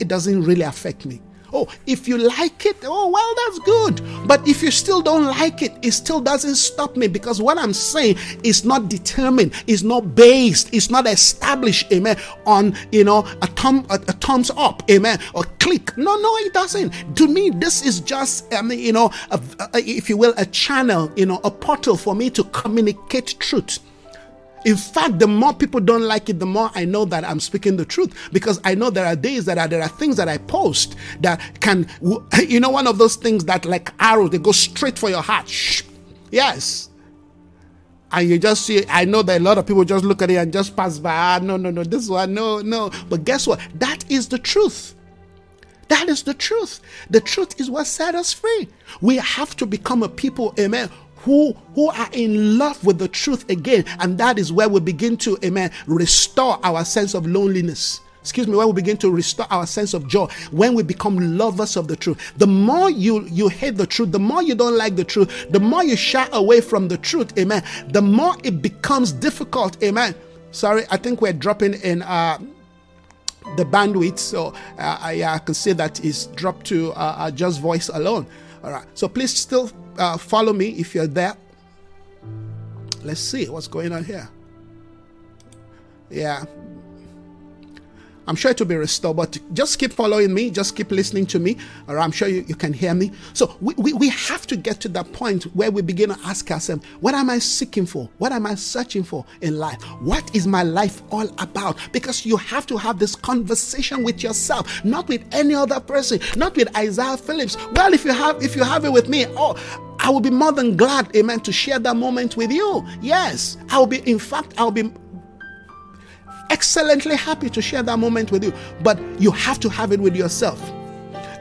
it doesn't really affect me. Oh, if you like it, oh, well, that's good. But if you still don't like it, it still doesn't stop me because what I'm saying is not determined, is not based, is not established, amen, on, you know, a, thumb, a, a thumbs up, amen, or click. No, no, it doesn't. To me, this is just, mean, you know, a, a, if you will, a channel, you know, a portal for me to communicate truth. In fact, the more people don't like it, the more I know that I'm speaking the truth because I know there are days that are, there are things that I post that can, you know, one of those things that like arrows, they go straight for your heart. Shh. Yes. And you just see, I know that a lot of people just look at it and just pass by. Ah, no, no, no, this one, no, no. But guess what? That is the truth. That is the truth. The truth is what set us free. We have to become a people, amen, who who are in love with the truth again. And that is where we begin to amen restore our sense of loneliness. Excuse me when we begin to restore our sense of joy. When we become lovers of the truth. The more you you hate the truth the more you don't like the truth the more you shy away from the truth amen the more it becomes difficult amen. Sorry i think we're dropping in uh the bandwidth so uh, I, I can see that is dropped to uh, uh just voice alone. All right. So please still uh, follow me if you're there. Let's see what's going on here. Yeah. I'm sure it will be restored, but just keep following me, just keep listening to me, or I'm sure you, you can hear me. So we, we, we have to get to that point where we begin to ask ourselves, what am I seeking for? What am I searching for in life? What is my life all about? Because you have to have this conversation with yourself, not with any other person, not with Isaiah Phillips. Well, if you have if you have it with me, oh I will be more than glad, amen, to share that moment with you. Yes, I will be, in fact, I'll be excellently happy to share that moment with you, but you have to have it with yourself.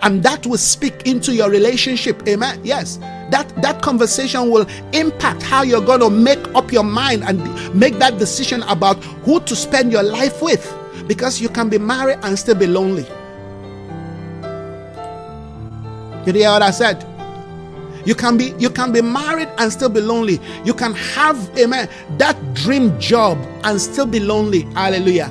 And that will speak into your relationship. Amen. Yes. That that conversation will impact how you're going to make up your mind and make that decision about who to spend your life with. Because you can be married and still be lonely. You hear what I said? You can be you can be married and still be lonely. You can have amen that dream job and still be lonely. Hallelujah.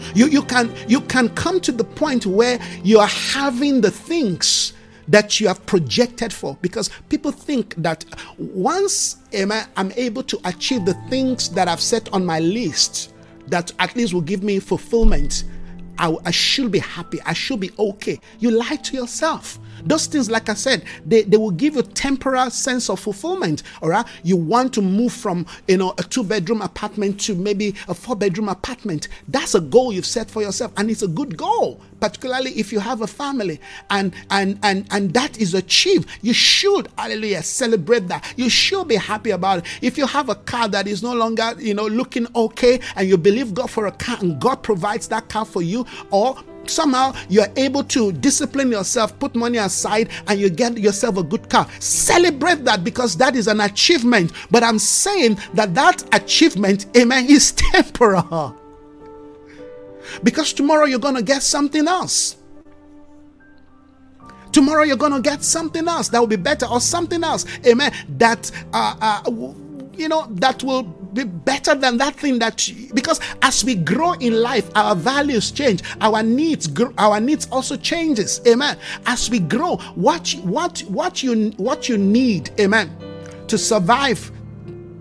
you you can you can come to the point where you are having the things that you have projected for because people think that once amen, I'm able to achieve the things that I've set on my list that at least will give me fulfillment I, I should be happy I should be okay you lie to yourself those things, like I said, they, they will give you temporal sense of fulfillment. All right. You want to move from you know a two-bedroom apartment to maybe a four-bedroom apartment. That's a goal you've set for yourself, and it's a good goal, particularly if you have a family and and and and that is achieved. You should, hallelujah, celebrate that. You should be happy about it. If you have a car that is no longer, you know, looking okay, and you believe God for a car and God provides that car for you, or somehow you're able to discipline yourself, put money aside, and you get yourself a good car. Celebrate that because that is an achievement. But I'm saying that that achievement, amen, is temporal. Because tomorrow you're going to get something else. Tomorrow you're going to get something else that will be better or something else, amen, that uh, uh, you know, that will be better than that thing that because as we grow in life, our values change, our needs grow, our needs also changes. Amen. As we grow, what what what you what you need, amen, to survive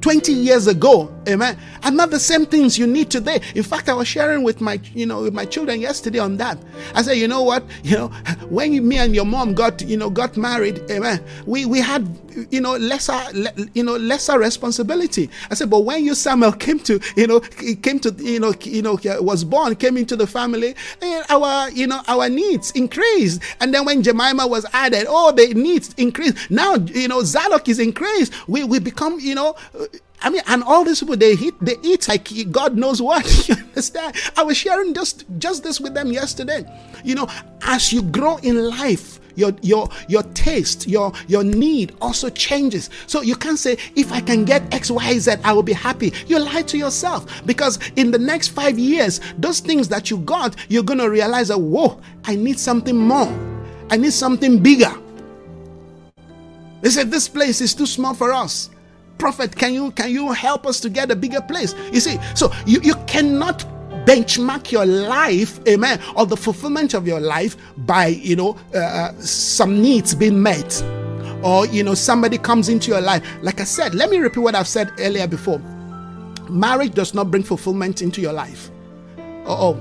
20 years ago amen and not the same things you need today in fact i was sharing with my you know with my children yesterday on that i said you know what you know when you, me and your mom got you know got married amen we we had you know lesser you know lesser responsibility i said but when you samuel came to you know came to you know you know was born came into the family eh, our you know our needs increased and then when jemima was added oh the needs increased now you know zadok is increased we we become you know I mean, and all these people they eat, they eat like God knows what. you understand? I was sharing just just this with them yesterday. You know, as you grow in life, your your your taste, your your need also changes. So you can't say if I can get X, Y, Z, I will be happy. You lie to yourself because in the next five years, those things that you got, you're gonna realize that whoa, I need something more. I need something bigger. They said this place is too small for us prophet can you can you help us to get a bigger place you see so you, you cannot benchmark your life amen or the fulfillment of your life by you know uh, uh, some needs being met. Or you know somebody comes into your life. Like i said let me repeat what i've said earlier before. Marriage does not bring fulfillment into your life. Oh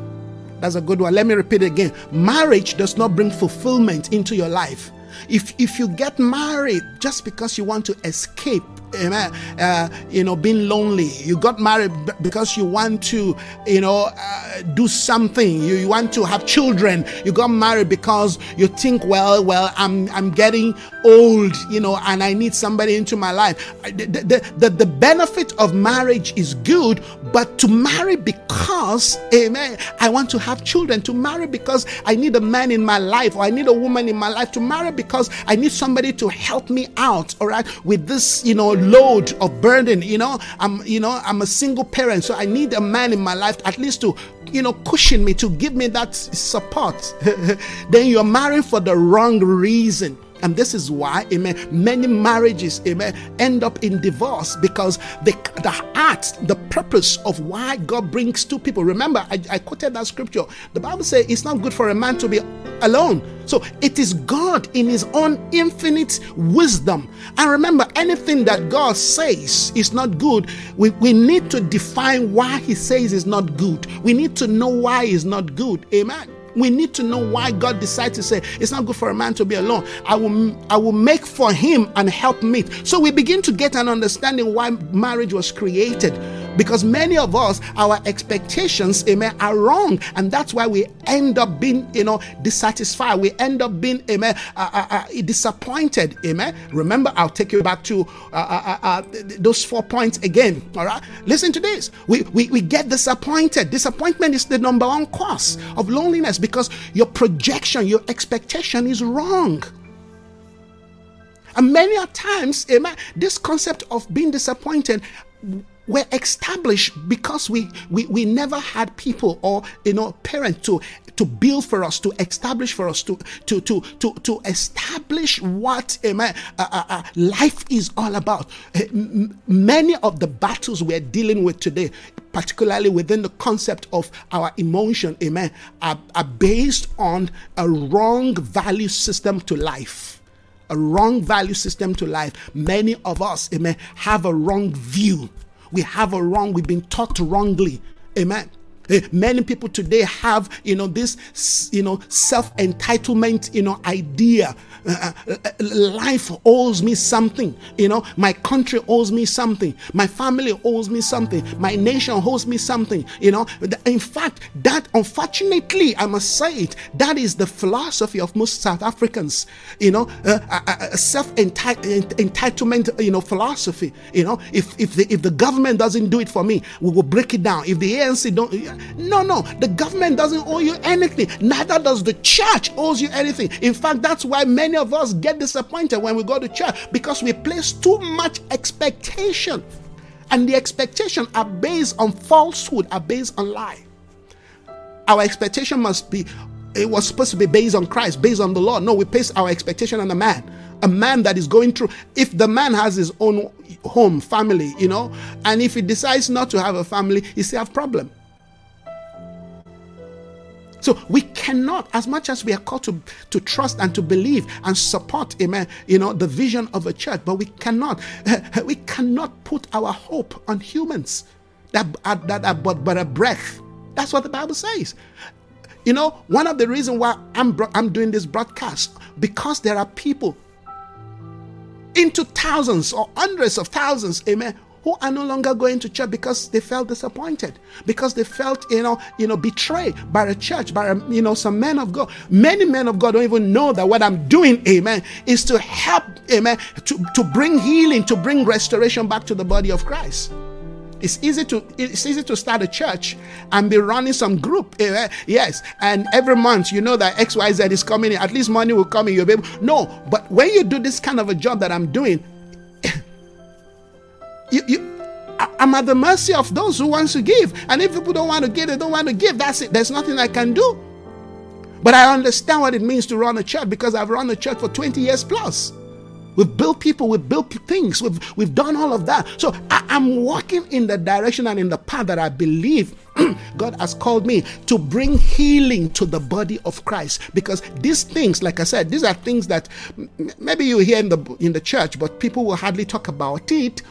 that's a good one. Let me repeat again. Marriage does not bring fulfillment into your life. If if you get married just because you want to escape amen. Uh, you know being lonely. You got married because you want to you know uh, do something. You, you, want to have children. You got married because you think well well i'm i'm getting old you know and i need somebody into my life. The, the, the, the benefit of marriage is good but to marry because amen i want to have children. To marry because i need a man in my life or i need a woman in my life. To marry because i need somebody to help me out all right with this you know load of burden you know? I'm you know i'm a single parent so i need a man in my life at least to you know cushion me to give me that support. Then you're marrying for the wrong reason And this is why, amen, many marriages, amen, end up in divorce because the, the heart, the purpose of why God brings two people. Remember, I, I quoted that scripture. The Bible says it's not good for a man to be alone. So it is God in his own infinite wisdom. And remember, anything that God says is not good, we, we need to define why he says is not good. We need to know why it's not good. Amen. We need to know why God decided to say it's not good for a man to be alone. I will I will make for him and help meet. So we begin to get an understanding why marriage was created because many of us our expectations amen are wrong. And that's why we end up being you know dissatisfied. We end up being amen uh, uh, uh, disappointed amen. Remember i'll take you back to uh, uh, uh, those four points again all right? Listen to this. We, we we get disappointed. Disappointment is the number one cause of loneliness because your projection your expectation is wrong. And many a times, amen, this concept of being disappointed were established because we, we we never had people or you know parents to to build for us to establish for us to to to to, to establish what amen uh, uh, uh, life is all about. M- many of the battles we're dealing with today particularly within the concept of our emotion amen are, are based on a wrong value system to life. A wrong value system to life. Many of us amen have a wrong view we have a wrong, we've been taught wrongly. Amen. Eh, many people today have, you know, this, you know, self entitlement, you know, idea uh, uh, uh, life owes me something. You know, my country owes me something. My family owes me something. My nation owes me something. You know, in fact, that unfortunately, I must say it, that is the philosophy of most South Africans. You know, uh, uh self entitlement, you know, philosophy. You know, if if the if the government doesn't do it for me, we will break it down. If the ANC don't, no, no, the government doesn't owe you anything. Neither does the church owes you anything. In fact, that's why many of us get disappointed when we go to church because we place too much expectation. And the expectation are based on falsehood, are based on lie. Our expectation must be, it was supposed to be based on Christ, based on the Lord. No, we place our expectation on a man, a man that is going through. If the man has his own home, family, you know, and if he decides not to have a family, he still have problem. So we cannot, as much as we are called to, to trust and to believe and support, amen, you know, the vision of a church, but we cannot, we cannot put our hope on humans that are, that are but, but a breath. That's what the Bible says. You know, one of the reasons why I'm, I'm doing this broadcast, because there are people into thousands or hundreds of thousands, amen, who are no longer going to church because they felt disappointed, because they felt, you know, you know, betrayed by a church, by a, you know, some men of God. Many men of God don't even know that what I'm doing, amen, is to help, amen, to, to bring healing, to bring restoration back to the body of Christ. It's easy to it's easy to start a church and be running some group. Eh, yes, and every month you know that X Y Z is coming in. At least money will come in. You'll be able. No, but when you do this kind of a job that I'm doing, you, you, I'm at the mercy of those who want to give. And if people don't want to give, they don't want to give. That's it. There's nothing I can do. But I understand what it means to run a church because I've run a church for 20 years plus. We've built people, we've built things, we've we've done all of that. So I, am walking in the direction and in the path that I believe God has called me to bring healing to the body of Christ. Because these things, like I said, these are things that maybe you hear in the in the church, but people will hardly talk about it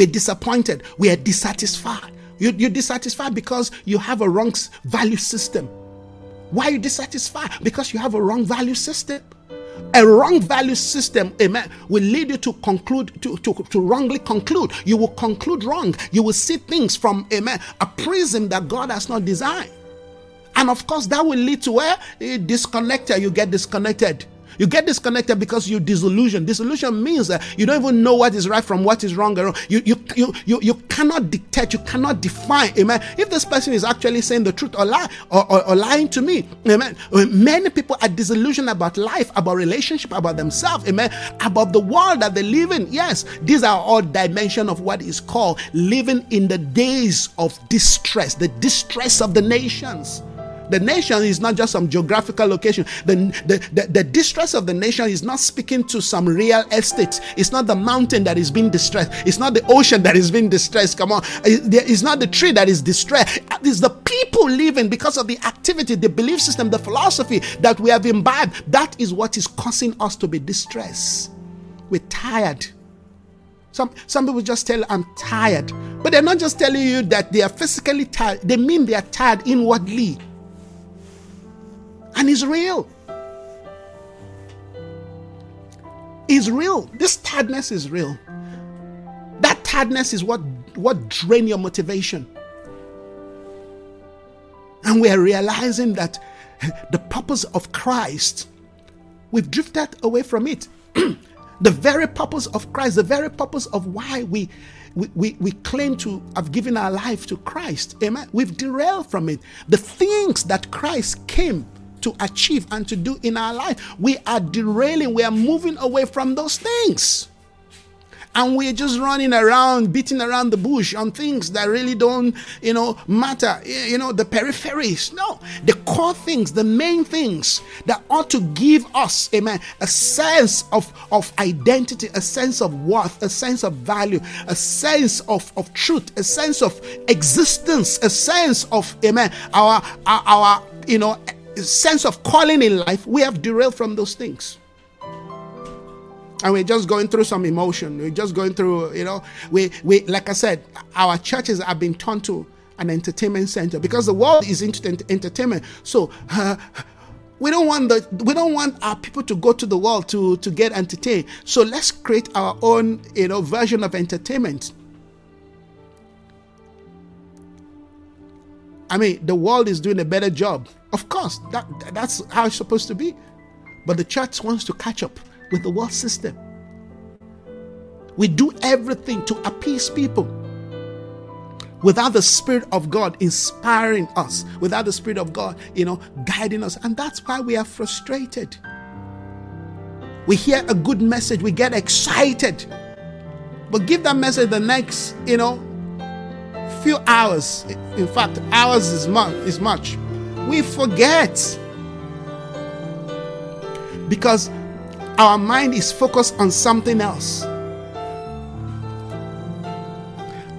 we're disappointed. We are dissatisfied. You, you're dissatisfied because you have a wrong value system. Why are you dissatisfied? Because you have a wrong value system. A wrong value system, amen, will lead you to conclude, to, to, to wrongly conclude. You will conclude wrong. You will see things from, amen, a prism that God has not designed. And of course, that will lead to where you disconnected, you get disconnected. You get disconnected because you're disillusioned. Disillusion means that you don't even know what is right from what is wrong. You, you, you, you, you cannot detect, you cannot define, amen. If this person is actually saying the truth or lie or, or, or lying to me, amen. Many people are disillusioned about life, about relationship, about themselves, amen, about the world that they live in. Yes, these are all dimension of what is called living in the days of distress, the distress of the nations The nation is not just some geographical location. The, the, the, the, distress of the nation is not speaking to some real estate. It's not the mountain that is being distressed. It's not the ocean that is being distressed. Come on. It's not the tree that is distressed. It's the people living because of the activity, the belief system, the philosophy that we have imbibed. That is what is causing us to be distressed. We're tired. Some, some people just tell, I'm tired. But they're not just telling you that they are physically tired, they mean they are tired inwardly. And it's real. It's real. This tiredness is real. That tiredness is what, what drain your motivation. And we are realizing that the purpose of Christ, we've drifted away from it. the very purpose of Christ, the very purpose of why we, we, we, we claim to have given our life to Christ. Amen. We've derailed from it. The things that Christ came to achieve and to do in our life, we are derailing, we are moving away from those things and we're just running around, beating around the bush on things that really don't, you know, matter. You know, the peripheries. No, the core things, the main things that ought to give us, amen, a sense of, of identity, a sense of worth, a sense of value, a sense of, of truth, a sense of existence, a sense of, amen, our, our, our you know, sense of calling in life. We have derailed from those things and we're just going through some emotion. We're just going through, you know, we we like I said, our churches have been turned to an entertainment center because the world is into entertainment. So. Uh, we don't want the we don't want our people to go to the world to to get entertained. So let's create our own, you know, version of entertainment. I mean, the world is doing a better job. Of course, that that's how it's supposed to be. But the church wants to catch up with the world system. We do everything to appease people without the Spirit of God inspiring us, without the Spirit of God, you know, guiding us. And that's why we are frustrated. We hear a good message, we get excited. But give that message the next, you know, few hours. In fact, hours is much is much. We forget. Because our mind is focused on something else.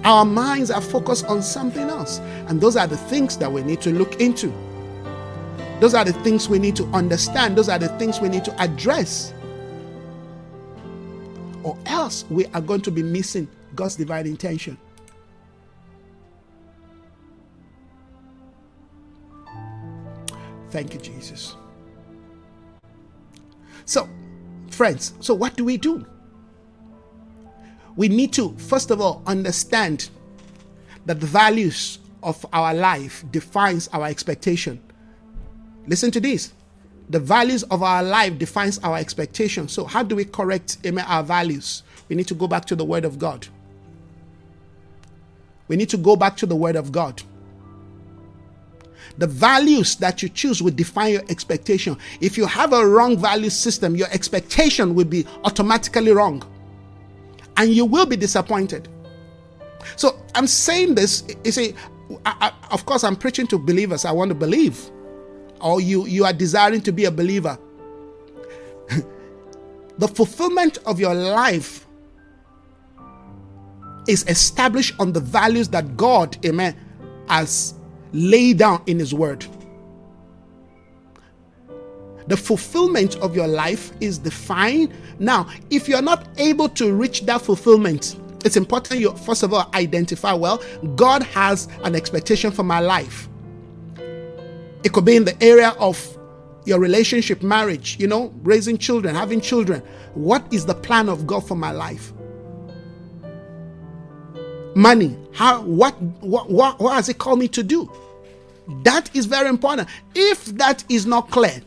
Our minds are focused on something else. And those are the things that we need to look into. Those are the things we need to understand. Those are the things we need to address. Or else we are going to be missing God's divine intention. Thank you, Jesus. So, Friends, so what do we do? We need to, first of all, understand that the values of our life defines our expectation. Listen to this. The values of our life defines our expectation. So how do we correct our values? We need to go back to the word of God. We need to go back to the word of God. The values that you choose will define your expectation. If you have a wrong value system, your expectation will be automatically wrong. And you will be disappointed. So I'm saying this, you see, I, I, of course, I'm preaching to believers. I want to believe. Or you, you are desiring to be a believer. the fulfillment of your life is established on the values that God, amen, has lay down in His Word. The fulfillment of your life is defined. Now, if you're not able to reach that fulfillment, it's important you first of all identify well, God has an expectation for my life. It could be in the area of your relationship, marriage, you know, raising children, having children. What is the plan of God for my life? Money. How what what what, what has it called me to do? That is very important. If that is not clear,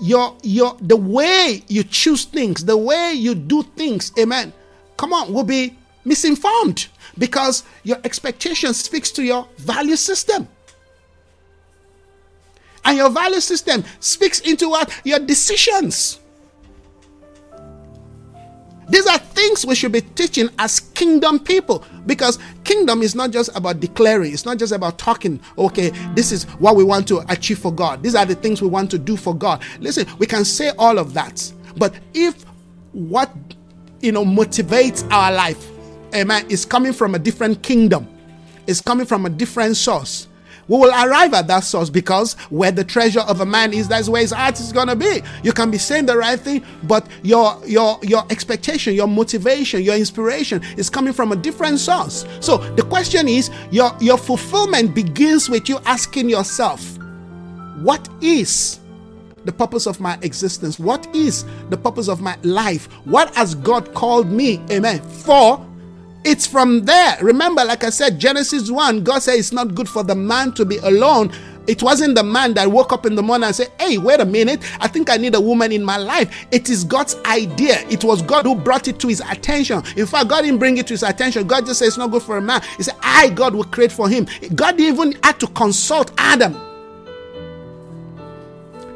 your your the way you choose things, the way you do things, amen. Come on, will be misinformed because your expectation speaks to your value system. And your value system speaks into what? Your decisions. These are things we should be teaching as kingdom people because kingdom is not just about declaring, it's not just about talking, okay, this is what we want to achieve for God. These are the things we want to do for God. Listen, we can say all of that, but if what you know motivates our life, amen, is coming from a different kingdom, is coming from a different source, we will arrive at that source because where the treasure of a man is, that's where his heart is gonna be. You can be saying the right thing, but your your your expectation, your motivation, your inspiration is coming from a different source. So the question is, your your fulfillment begins with you asking yourself, what is the purpose of my existence? What is the purpose of my life? What has God called me, amen, for it's from there. Remember, like I said, Genesis 1, God said it's not good for the man to be alone. It wasn't the man that woke up in the morning and said, Hey, wait a minute, I think I need a woman in my life. It is God's idea. It was God who brought it to his attention. In fact, God didn't bring it to his attention. God just said it's not good for a man. He said, I, God, will create for him. God even had to consult Adam.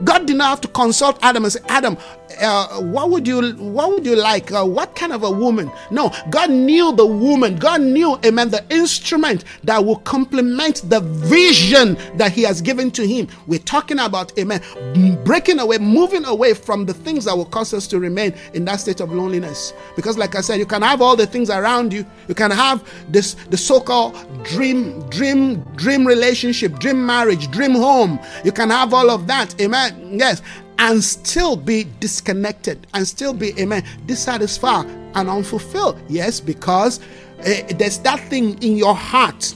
God did not have to consult Adam and say, Adam, uh, what would you what would you like? Uh, what kind of a woman? No god knew the woman. God knew amen the instrument that will complement the vision that he has given to him. We're talking about amen breaking away moving away from the things that will cause us to remain in that state of loneliness. Because like i said you can have all the things around you. You can have this the so-called dream dream dream relationship dream marriage dream home. You can have all of that amen yes and still be disconnected and still be, amen, dissatisfied and unfulfilled. Yes, because uh, there's that thing in your heart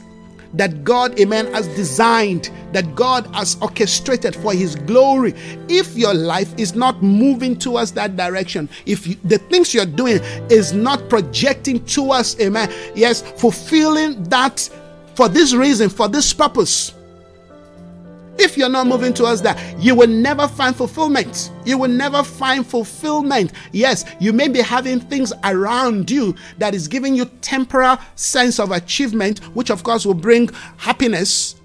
that God, amen, has designed, that God has orchestrated for His glory. If your life is not moving towards that direction, if you, the things you're doing is not projecting towards, amen, yes, fulfilling that for this reason, for this purpose, if you're not moving towards that, you will never find fulfillment. You will never find fulfillment. Yes, you may be having things around you that is giving you temporal sense of achievement, which of course will bring happiness.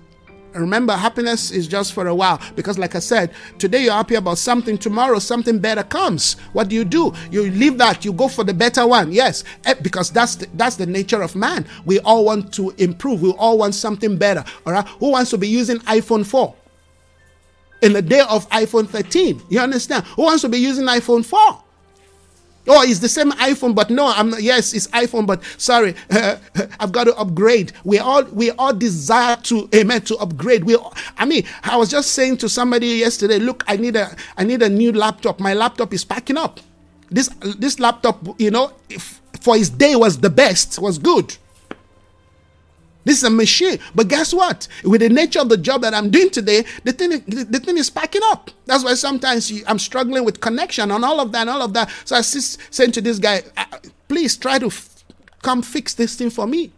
Remember, happiness is just for a while because, like I said, today you're happy about something, tomorrow something better comes. What do you do? You leave that, you go for the better one. Yes, eh, because that's the, that's the nature of man. We all want to improve. We all want something better. All right, who wants to be using iPhone 4? In the day of iPhone 13. You understand? Who wants to be using iPhone 4? Oh, it's the same iPhone, but no, I'm not. Yes, it's iPhone, but sorry, uh, I've got to upgrade. We all we all desire to amen to upgrade. We, I mean, I was just saying to somebody yesterday, look, I need a I need a new laptop. My laptop is packing up. This this laptop, you know, if, for his day was the best, was good. This is a machine. But guess what? With the nature of the job that I'm doing today, the thing, the thing is packing up. That's why sometimes I'm struggling with connection and all of that and all of that. So I saying to this guy, uh, please try to f- come fix this thing for me.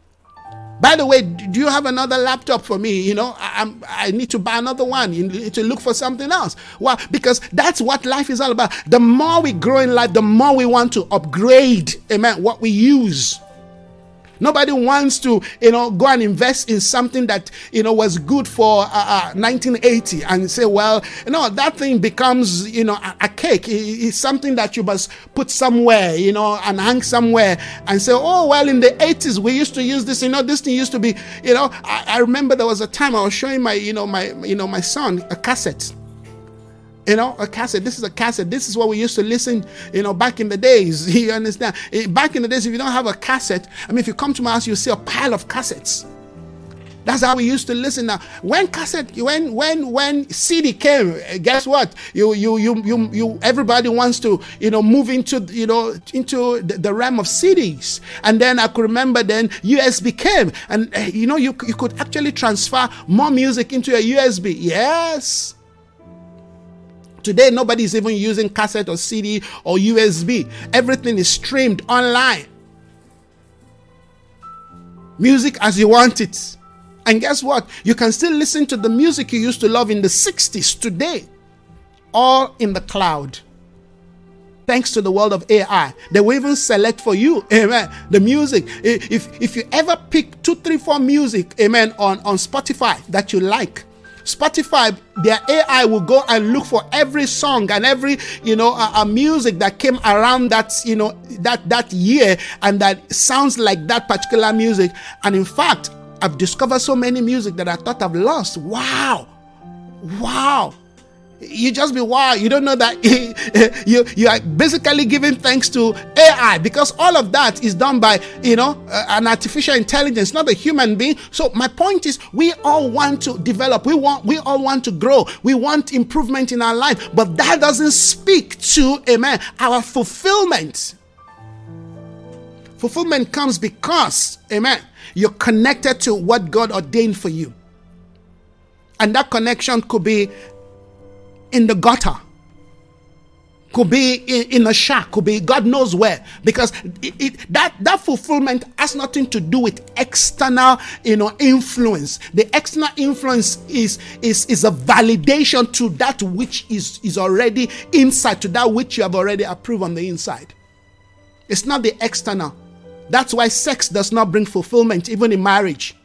By the way, do you have another laptop for me? You know, I, I need to buy another one. You need to look for something else. Why? Because that's what life is all about. The more we grow in life, the more we want to upgrade, amen, what we use. Nobody wants to, you know, go and invest in something that, you know, was good for uh, uh, 1980 and say, well, you know, that thing becomes, you know, a, a cake. It, it's something that you must put somewhere, you know, and hang somewhere and say, oh, well, in the 80s, we used to use this, you know, this thing used to be, you know, I, I remember there was a time I was showing my, you know, my, you know, my son a cassette you know, a cassette. This is a cassette. This is what we used to listen, you know, back in the days. You understand? Eh, back in the days, if you don't have a cassette, I mean, if you come to my house, you see a pile of cassettes. That's how we used to listen. Now, when cassette, when when when CD came, eh, guess what? You you you you you. Everybody wants to you know move into you know into the, realm of CDs. And then I could remember then USB came, and uh, you know you you could actually transfer more music into a USB. Yes. Today, nobody is even using cassette or CD or USB. Everything is streamed online. Music as you want it. And guess what? You can still listen to the music you used to love in the 60s today, all in the cloud. Thanks to the world of AI, they will even select for you, amen, the music. If if you ever pick two, three, four music, amen, on, on Spotify that you like, Spotify, their AI will go and look for every song and every, you know, uh, music that came around that, you know, that that year and that sounds like that particular music. And in fact, I've discovered so many music that I thought I've lost. Wow. Wow you just be wow you don't know that you you are basically giving thanks to ai because all of that is done by you know uh, an artificial intelligence not a human being. So my point is we all want to develop. We want we all want to grow. We want improvement in our life. But that doesn't speak to amen our fulfillment. Fulfillment comes because amen you're connected to what god ordained for you. And that connection could be in the gutter could be in, in, a shack, could be God knows where, because it, it, that that fulfillment has nothing to do with external, you know, influence. The external influence is is is a validation to that which is is already inside, to that which you have already approved on the inside. It's not the external. That's why sex does not bring fulfillment, even in marriage.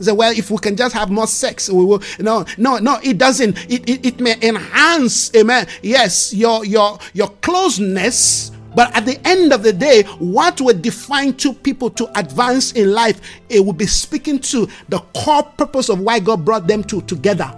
Say, well, if we can just have more sex, we will. No, no, no. It doesn't. It, it, it may enhance, amen. Yes, your your your closeness. But at the end of the day, what will define two people to advance in life, it will be speaking to the core purpose of why God brought them two together.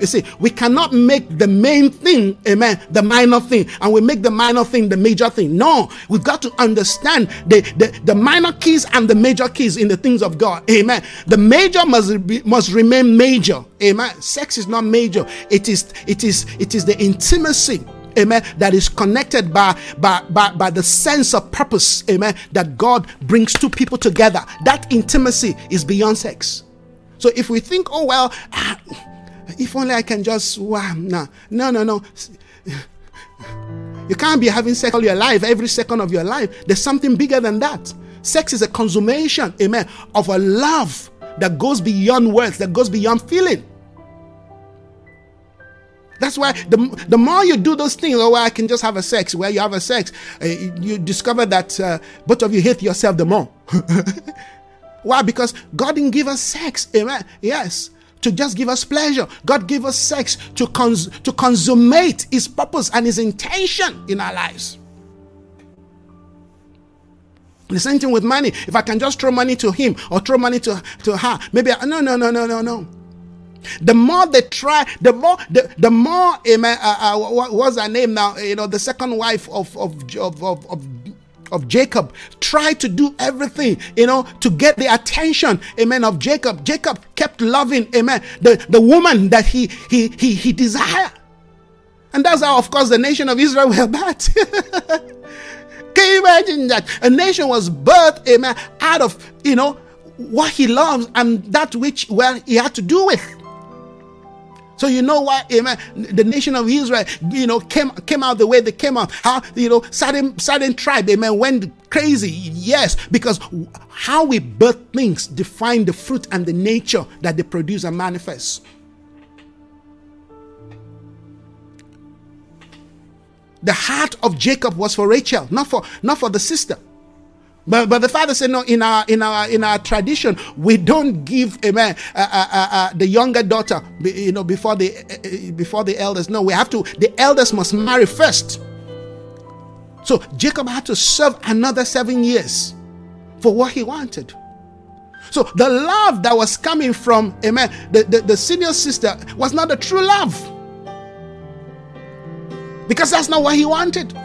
You see, we cannot make the main thing, amen, the minor thing, and we make the minor thing the major thing. No, we've got to understand the, the, the minor keys and the major keys in the things of God. Amen. The major must be, must remain major. Amen. Sex is not major. It is it is it is the intimacy amen, that is connected by, by, by, by the sense of purpose, amen, that God brings two people together. That intimacy is beyond sex. So if we think, oh, well, ah, if only I can just wow, no, no, no, no. You can't be having sex all your life, every second of your life. There's something bigger than that. Sex is a consummation, amen, of a love that goes beyond words, that goes beyond feeling. That's why the, the more you do those things, oh, well, I can just have a sex, where you have a sex, uh, you discover that uh, both of you hate yourself the more. why? Because God didn't give us sex, amen. Yes, to just give us pleasure. God gave us sex to, cons- to consummate His purpose and His intention in our lives. The same thing with money. If I can just throw money to him or throw money to, to her, maybe I, no, no, no, no, no, no. The more they try, the more the, the more amen. Uh, uh, what was her name now? You know, the second wife of of of, of, of of Jacob tried to do everything, you know, to get the attention, amen, of Jacob. Jacob kept loving, amen, the, the woman that he he he he desired. And that's how, of course, the nation of Israel were bad. Can you imagine that? A nation was birthed, amen, out of, you know, what he loves and that which, well, he had to do with. So you know why, amen, the nation of Israel, you know, came came out the way they came out. How, you know, certain certain tribe, amen, went crazy. Yes, because how we birth things define the fruit and the nature that they produce and manifest. The heart of Jacob was for Rachel, not for not for the sister. But, but the father said, no, in our in our in our tradition, we don't give amen uh, uh, uh, uh the younger daughter, you know, before the uh, uh, before the elders. No, we have to. The elders must marry first. So Jacob had to serve another seven years for what he wanted. So the love that was coming from amen, the, the, the senior sister was not a true love. Because that's not what he wanted.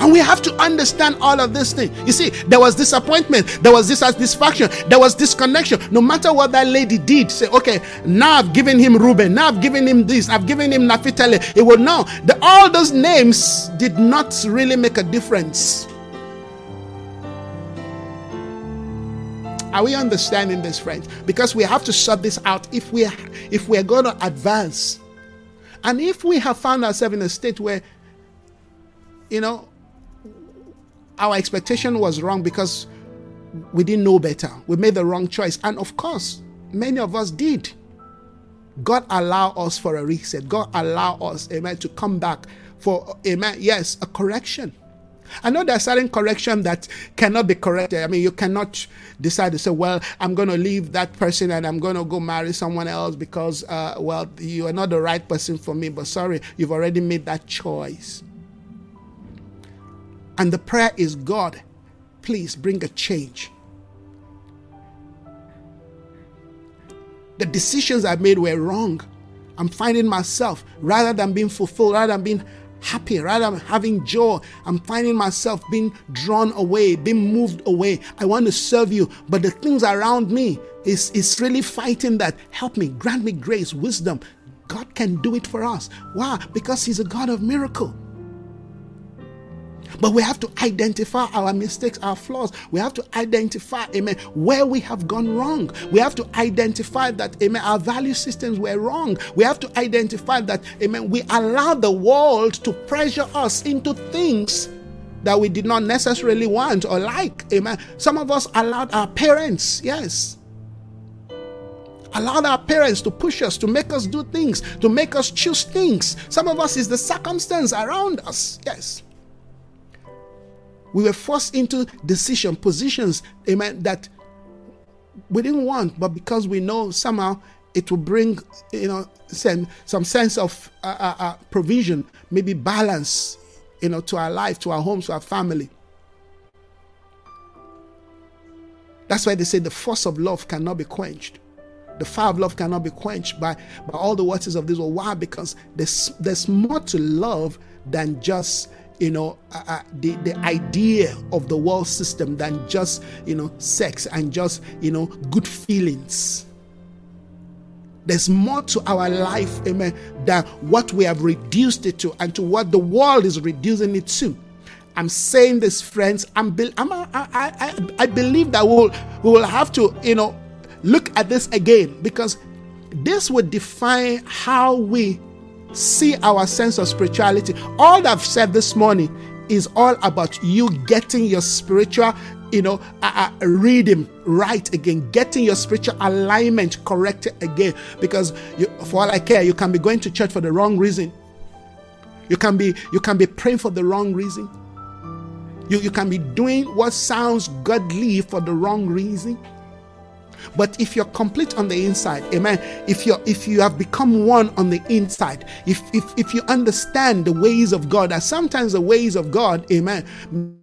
And we have to understand all of this thing. You see, there was disappointment, there was dissatisfaction, there was disconnection. No matter what that lady did, say, okay, now I've given him Reuben, now I've given him this, I've given him Naphtali. It will know that all those names did not really make a difference. Are we understanding this, friends? Because we have to sort this out if we if we are going to advance. And if we have found ourselves in a state where, you know, our expectation was wrong because we didn't know better. We made the wrong choice. And of course, many of us did. God allow us for a reset. God allow us, amen, to come back for, amen, yes, a correction. I know there's certain correction that cannot be corrected. I mean, you cannot decide to say, well, I'm going to leave that person and I'm going to go marry someone else because, uh, well, you are not the right person for me. But sorry, you've already made that choice. And the prayer is God, please bring a change. The decisions I made were wrong. I'm finding myself, rather than being fulfilled, rather than being happy, rather than having joy, I'm finding myself being drawn away, being moved away. I want to serve you, but the things around me is, is really fighting that. Help me, grant me grace, wisdom. God can do it for us. Why? Because He's a God of miracle. But we have to identify our mistakes, our flaws. We have to identify, amen, where we have gone wrong. We have to identify that, amen, our value systems were wrong. We have to identify that, amen, we allow the world to pressure us into things that we did not necessarily want or like. Amen. Some of us allowed our parents, yes, allowed our parents to push us, to make us do things, to make us choose things. Some of us is the circumstance around us. Yes. We were forced into decision positions, amen, that we didn't want, but because we know somehow it will bring, you know, some, some sense of uh, uh, uh, provision, maybe balance, you know, to our life, to our homes, to our family. That's why they say the force of love cannot be quenched. The fire of love cannot be quenched by, by all the waters of this world. Why? Because there's, there's more to love than just you know, uh, uh, the, the idea of the world system than just, you know, sex and just, you know, good feelings. There's more to our life, amen, than what we have reduced it to and to what the world is reducing it to. I'm saying this, friends. I'm, I'm I, I, I believe that we'll, we will have to, you know, look at this again because this would define how we see our sense of spirituality. All I've said this morning is all about you getting your spiritual, you know, uh, uh, right again, getting your spiritual alignment corrected again. Because you, for all I care, you can be going to church for the wrong reason. You can be you can be praying for the wrong reason. You, you can be doing what sounds godly for the wrong reason. But if you're complete on the inside, amen. If you if you have become one on the inside, if if if you understand the ways of God, that sometimes the ways of God, amen